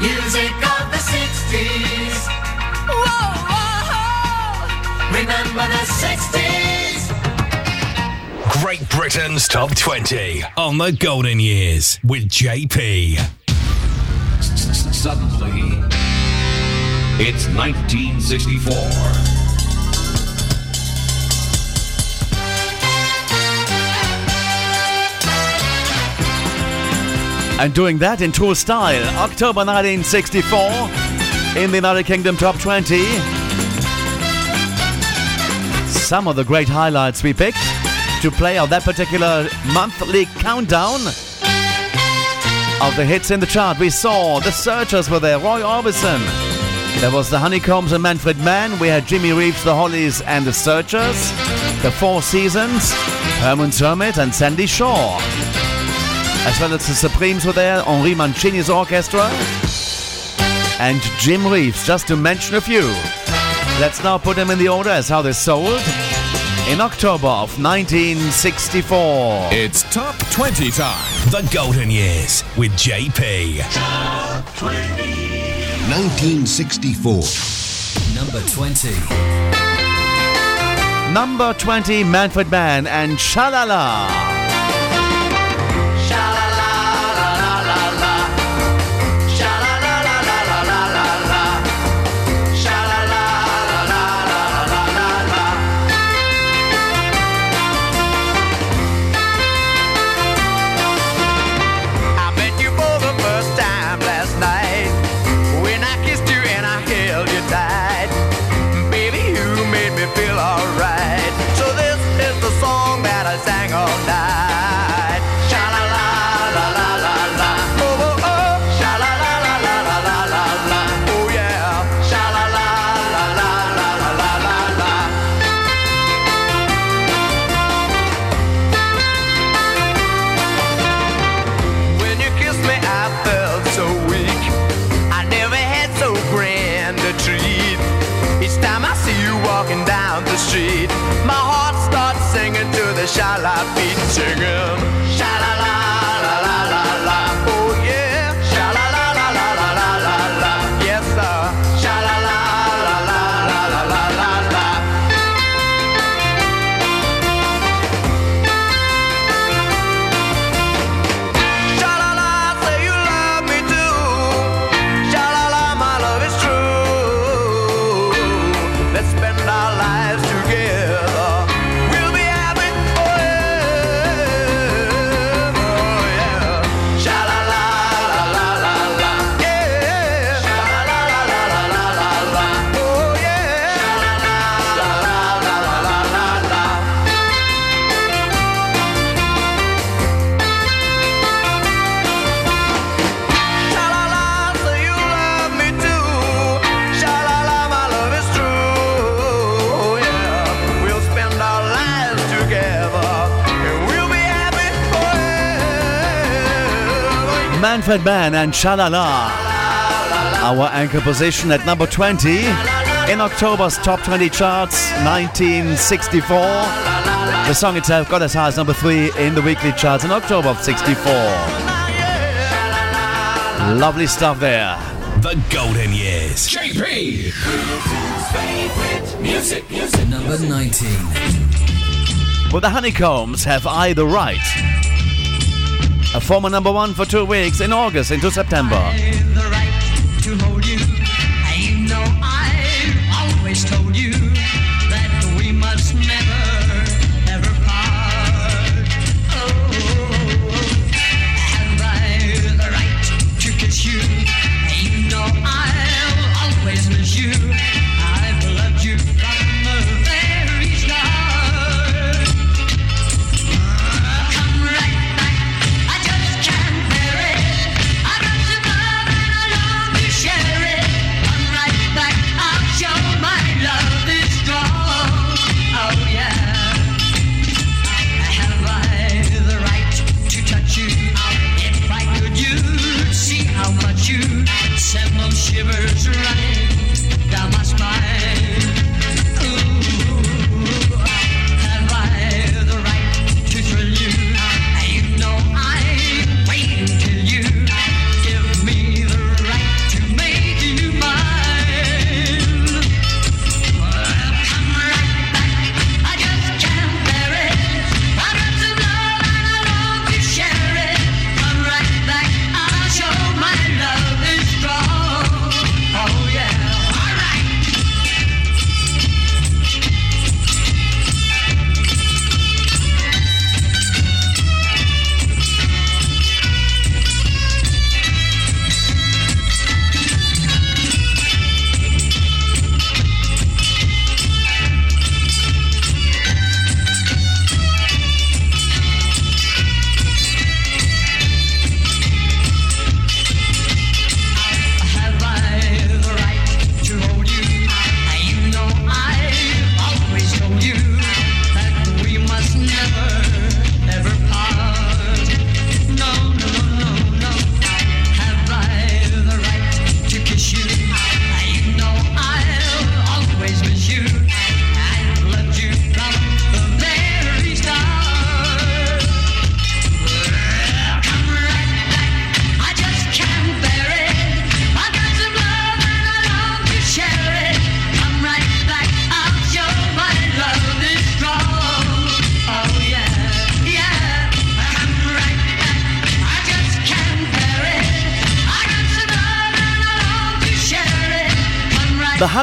Music of the 60s. Whoa, whoa, Remember the 60s. Great Britain's Top 20 on the Golden Years with JP. Suddenly, it's 1964. And doing that in true style, October 1964 in the United Kingdom Top 20. Some of the great highlights we picked to play out that particular monthly countdown of the hits in the chart. We saw the Searchers were there, Roy Orbison. There was the Honeycombs and Manfred Mann. We had Jimmy Reeves, the Hollies, and the Searchers. The Four Seasons, Herman's Hermit, and Sandie Shaw. As well as the Supremes were there, Henri Mancini's orchestra, and Jim Reeves, just to mention a few. Let's now put them in the order as how they sold in October of 1964. It's Top 20 time. The Golden Years with JP. Top 20. 1964. Number 20. Number 20, Manfred Mann and Sha La La. big forever. Manfred and Sha La La. Our anchor position at number 20 in October's top 20 charts, 1964. The song itself got as high as number 3 in the weekly charts in October of 64. Lovely stuff there. The Golden Years. JP. Music, music. Number 19. Will the Honeycombs have I the right? A former number one for two weeks in August into September.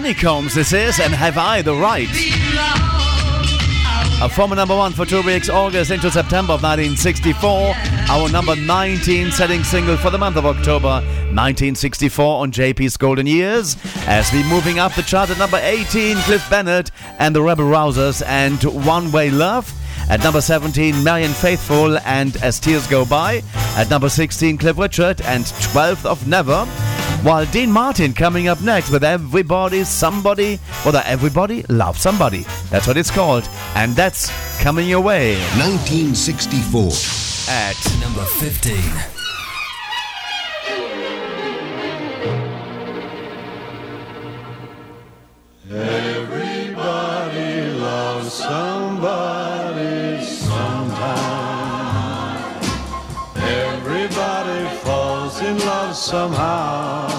Honeycombs, this is, and Have I the Right? Uh, A former number one for two weeks, August into September of 1964. Our number 19 setting single for the month of October 1964 on JP's Golden Years. As we moving up the chart at number 18, Cliff Bennett and the Rebel Rousers and One Way Love. At number 17, Marianne Faithfull and As Tears Go By. At number 16, Cliff Richard and 12th of Never. While Dean Martin coming up next with Everybody, Somebody, or the Everybody Love Somebody. That's what it's called. And that's coming your way. 1964. At number 15. Everybody loves somebody sometime. Everybody falls in love somehow.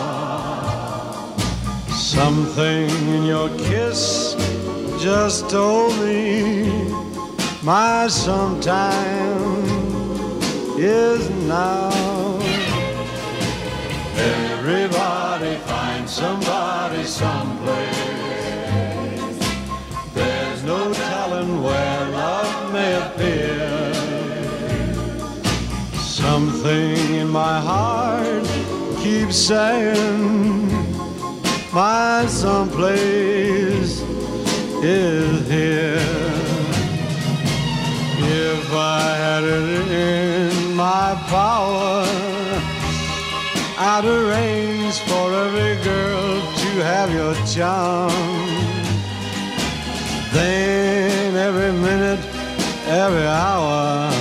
Something in your kiss just told me my sometime is now. Everybody finds somebody someplace. There's no telling where love may appear. Something in my heart keeps saying my someplace is here. If I had it in my power, I'd arrange for every girl to have your charm. Then every minute, every hour,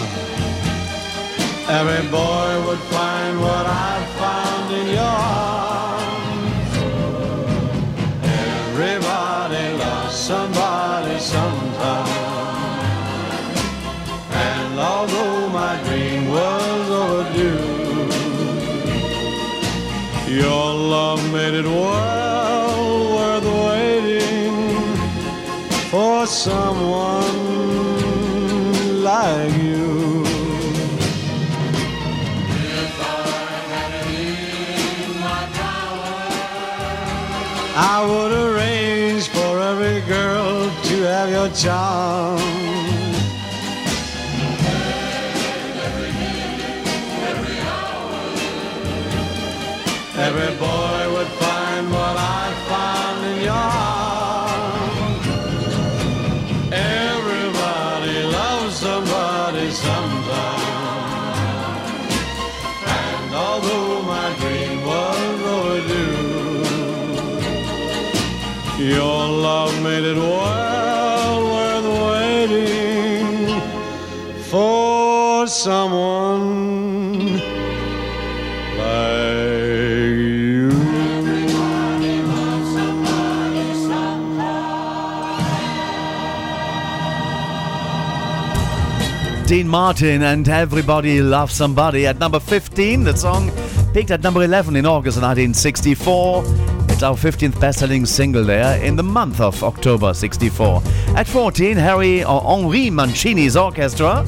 every boy would find what I found in your arms. Love made it well worth waiting for someone like you. If I had all my power, I would arrange for every girl to have your charm. Well worth waiting for someone. Dean Martin and Everybody Loves Somebody at number 15. The song peaked at number 11 in August 1964. Our 15th best-selling single there in the month of October 64. At 14, Harry or Henri Mancini's orchestra.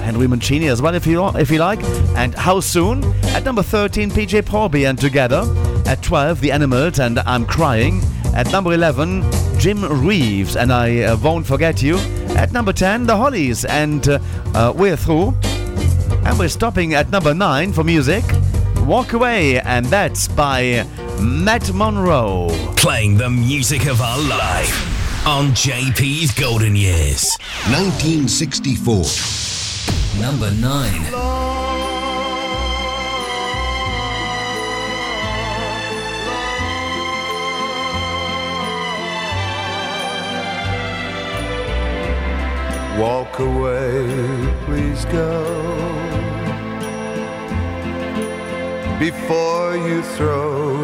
Henry Mancini as well, if you if you like. And How Soon? At number 13, PJ Proby and Together. At 12, The Animals and I'm Crying. At number 11, Jim Reeves and I uh, Won't Forget You. At number 10, The Hollies and uh, uh, We're Through. And we're stopping at number 9 for music. Walk Away, and that's by Matt Monro. Playing the music of our life on JP's Golden Years. 1964. Number 9. Walk away, please go. Before you throw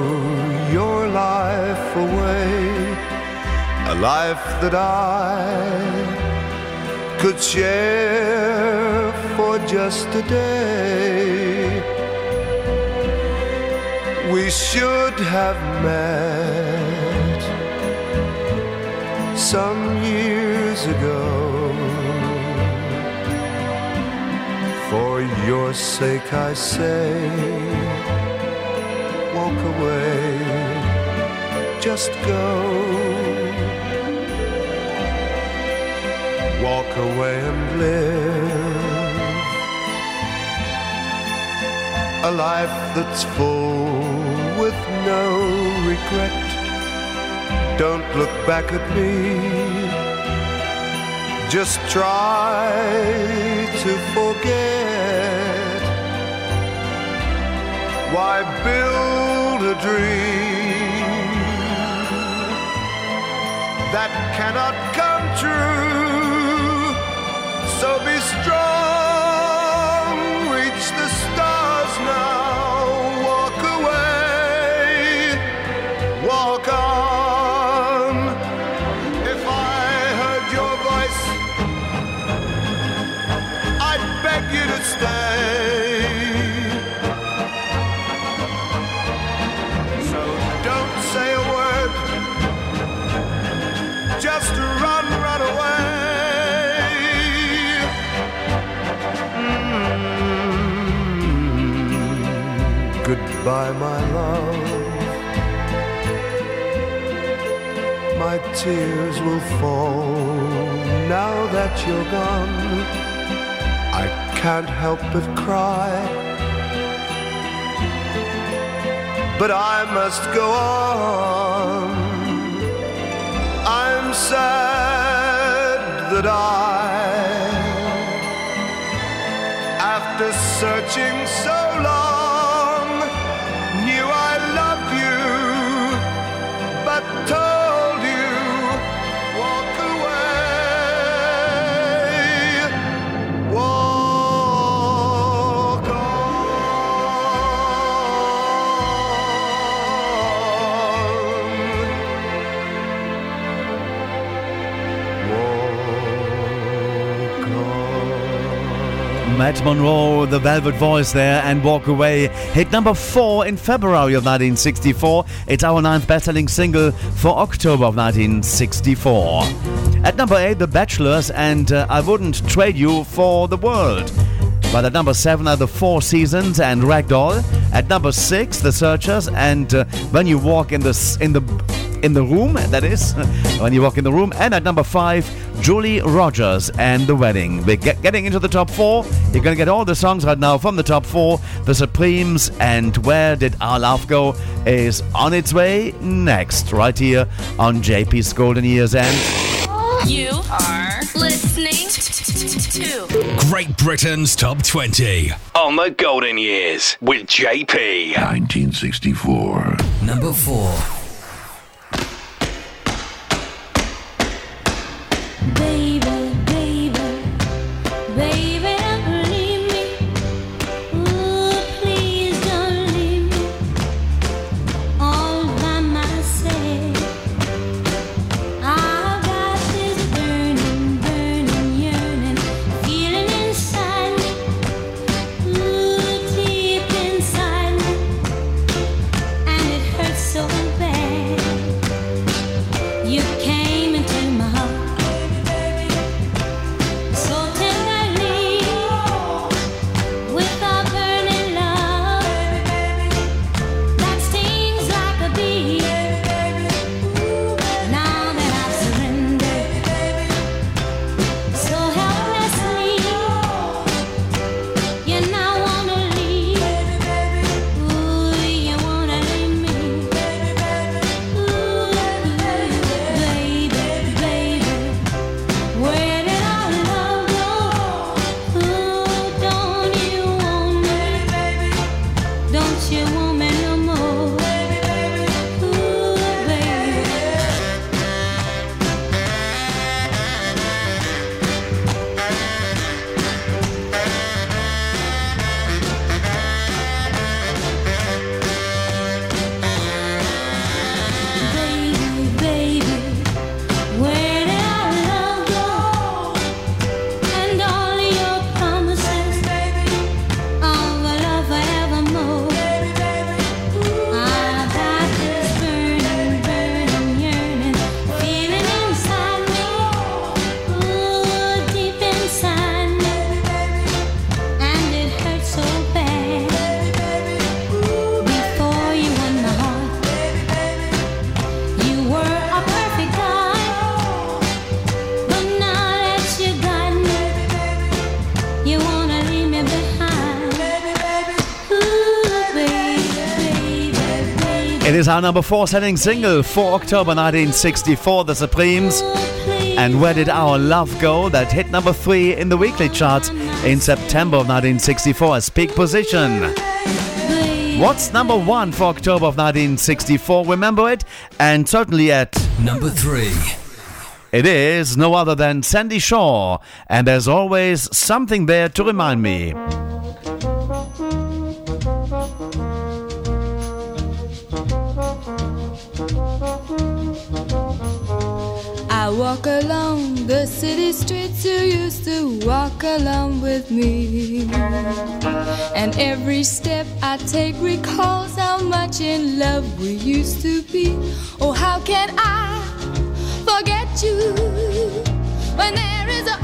your life away, a life that I could share for just a day. We should have met some years ago. For your sake, I say, walk away. just go. Walk away and live a life that's full with no regret. Don't look back at me. Just try to forget. Why build a dream that cannot come true? So be strong, Goodbye, my love. My tears will fall now that you're gone. I can't help but cry. But I must go on. I'm sad that I, after searching Monro, the Velvet Voice there, and Walk Away. Hit number four in February of 1964. It's our ninth best-selling single for October of 1964. At number eight, The Bachelors and uh, I Wouldn't Trade You for the World. But at number seven are The Four Seasons and Ragdoll. At number six, The Searchers and uh, When You Walk in the in the in the room, that is, when you walk in the room. And at number five, Julie Rogers and The Wedding. We're get, getting into the top four. You're going to get all the songs right now from the top four. The Supremes and Where Did Our Love Go is on its way next, right here on JP's Golden Years. And You are listening to Great Britain's Top 20 on the Golden Years with JP. 1964. Number 4. Is our number four selling single for October 1964, The Supremes. And where did our love go? That hit number three in the weekly charts in September of 1964 as peak position. What's number one for October of 1964? Remember it? And certainly at Number three. it is no other than Sandie Shaw. And there's always something there to remind me. Walk along the city streets you used to walk along with me. And every step I take recalls how much in love we used to be. Oh, how can I forget you when there is always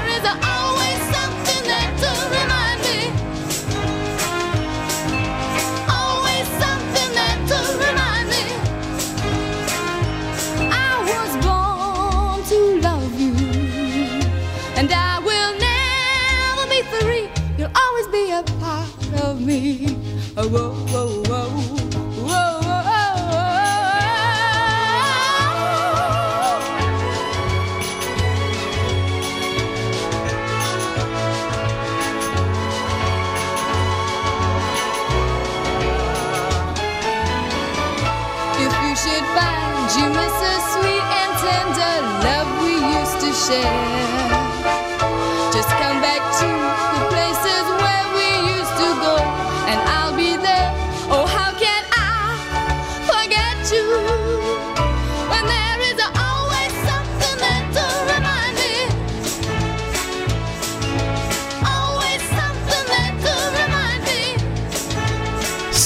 Oh, whoa, should find you miss a sweet and tender love we used to share,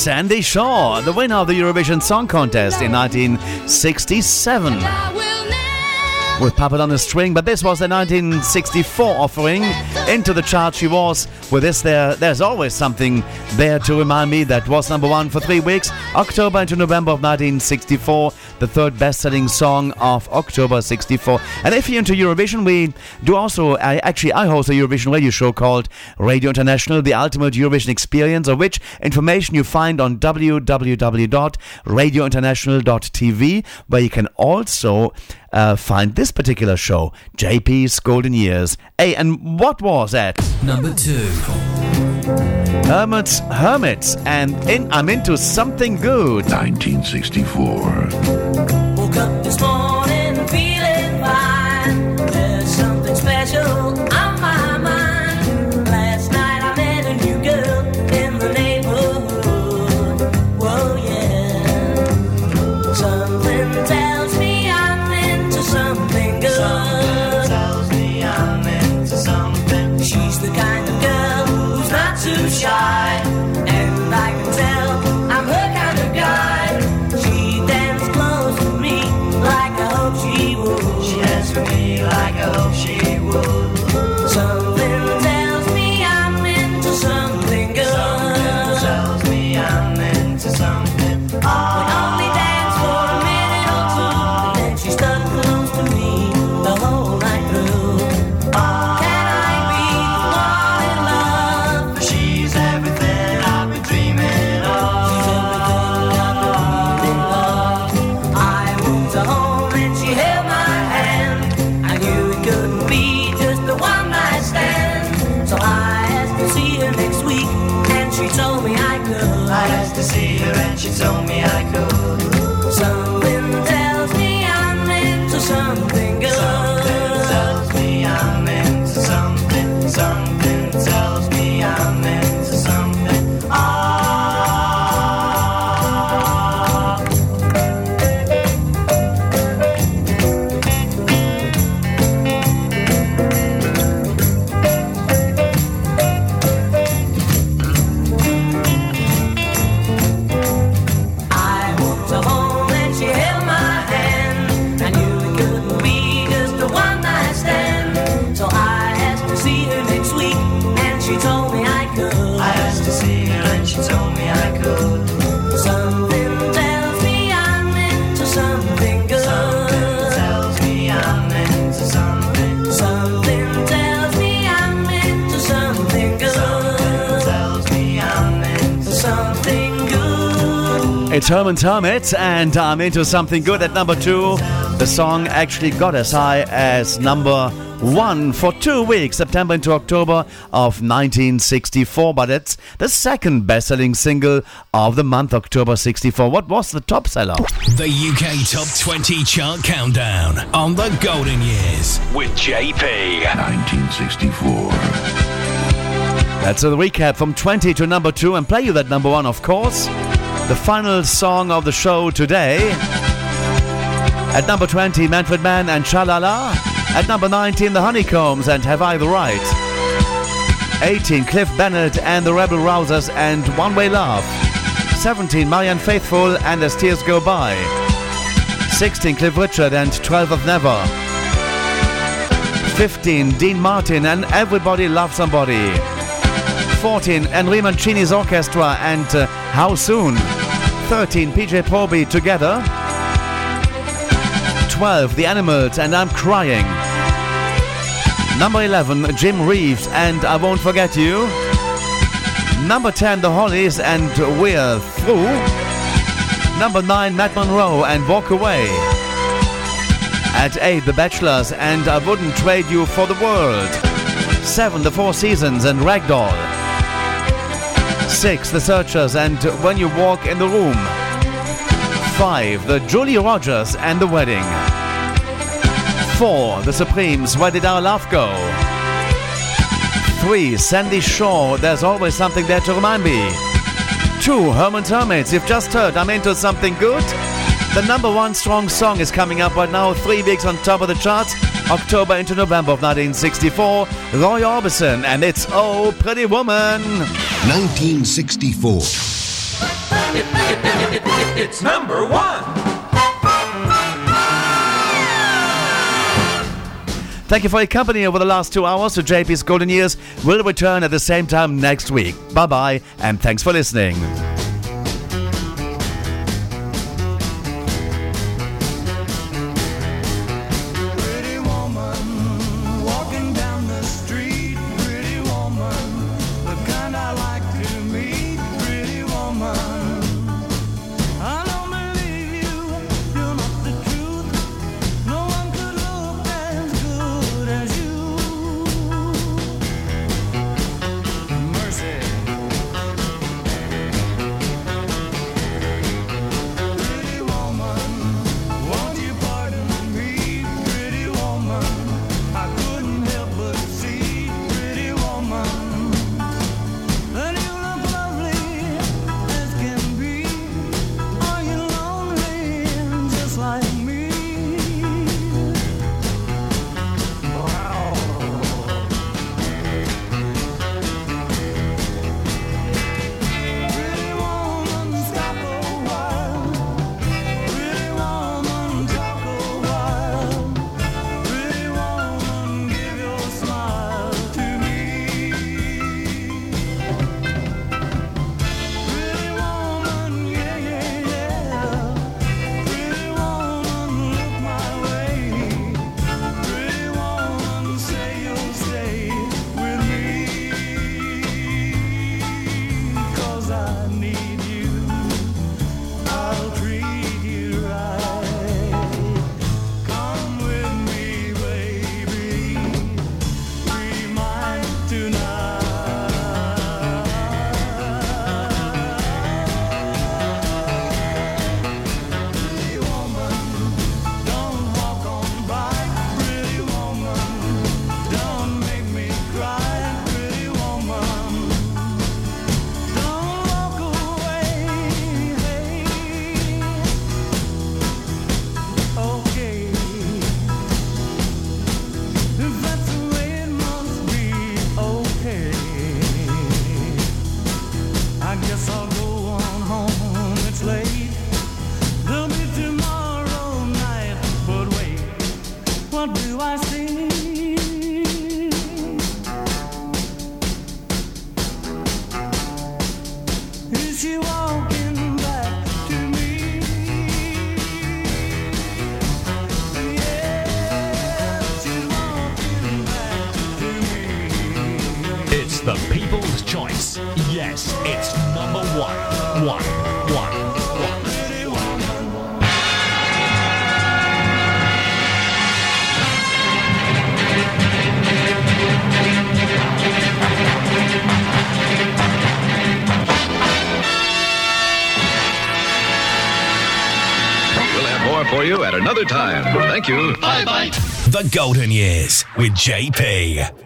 Sandie Shaw, the winner of the Eurovision Song Contest in 1967. With Puppet on the String, but this was the 1964 offering. Into the chart she was. With this, there, there's always something there to remind me that was number one for three weeks, October into November of 1964, the third best-selling song of October 64. And if you're into Eurovision, we do also, I, actually, I host a Eurovision radio show called Radio International, the ultimate Eurovision experience, of which information you find on www.radiointernational.tv, where you can also uh, find this particular show, JP's Golden Years. Hey, and what was that? Number two. Hermits, Hermits, and in, I'm into something good. 1964. It's Herman's Hermits, and I'm into something good at number two. The song actually got as high as number one for two weeks, September into October of 1964. But it's the second best selling single of the month, October 64. What was the top seller? The UK Top 20 Chart Countdown on the Golden Years with JP. 1964. That's a recap from 20 to number 2 and play you that number 1 of course. The final song of the show today. At number 20 Manfred Mann and Sha La La. At number 19 The Honeycombs and Have I the Right. 18 Cliff Bennett and the Rebel Rousers and One Way Love. 17 Marianne Faithfull and As Tears Go By. 16 Cliff Richard and 12 of Never. 15 Dean Martin and Everybody Loves Somebody. 14 Henri Mancini's Orchestra and uh, How Soon. 13 PJ Proby Together. 12 The Animals and I'm Crying. Number 11 Jim Reeves and I Won't Forget You. Number 10 The Hollies and We're Through. Number 9 Matt Monro and Walk Away. At 8 The Bachelors and I Wouldn't Trade You for the World. 7 The Four Seasons and Ragdoll. 6 The Searchers and When You Walk in the Room. 5 The Julie Rogers and the Wedding. 4 The Supremes Where Did Our Love Go? 3 Sandie Shaw There's Always Something There to Remind Me. 2 Herman's Hermits You've just heard I'm into something good. The number one strong song is coming up right now, three weeks on top of the charts, October into November of 1964. Roy Orbison, and it's Oh Pretty Woman. 1964. It's number one. Thank you for your company over the last two hours. So JP's Golden Years will return at the same time next week. Bye bye, and thanks for listening. The Golden Years with JP.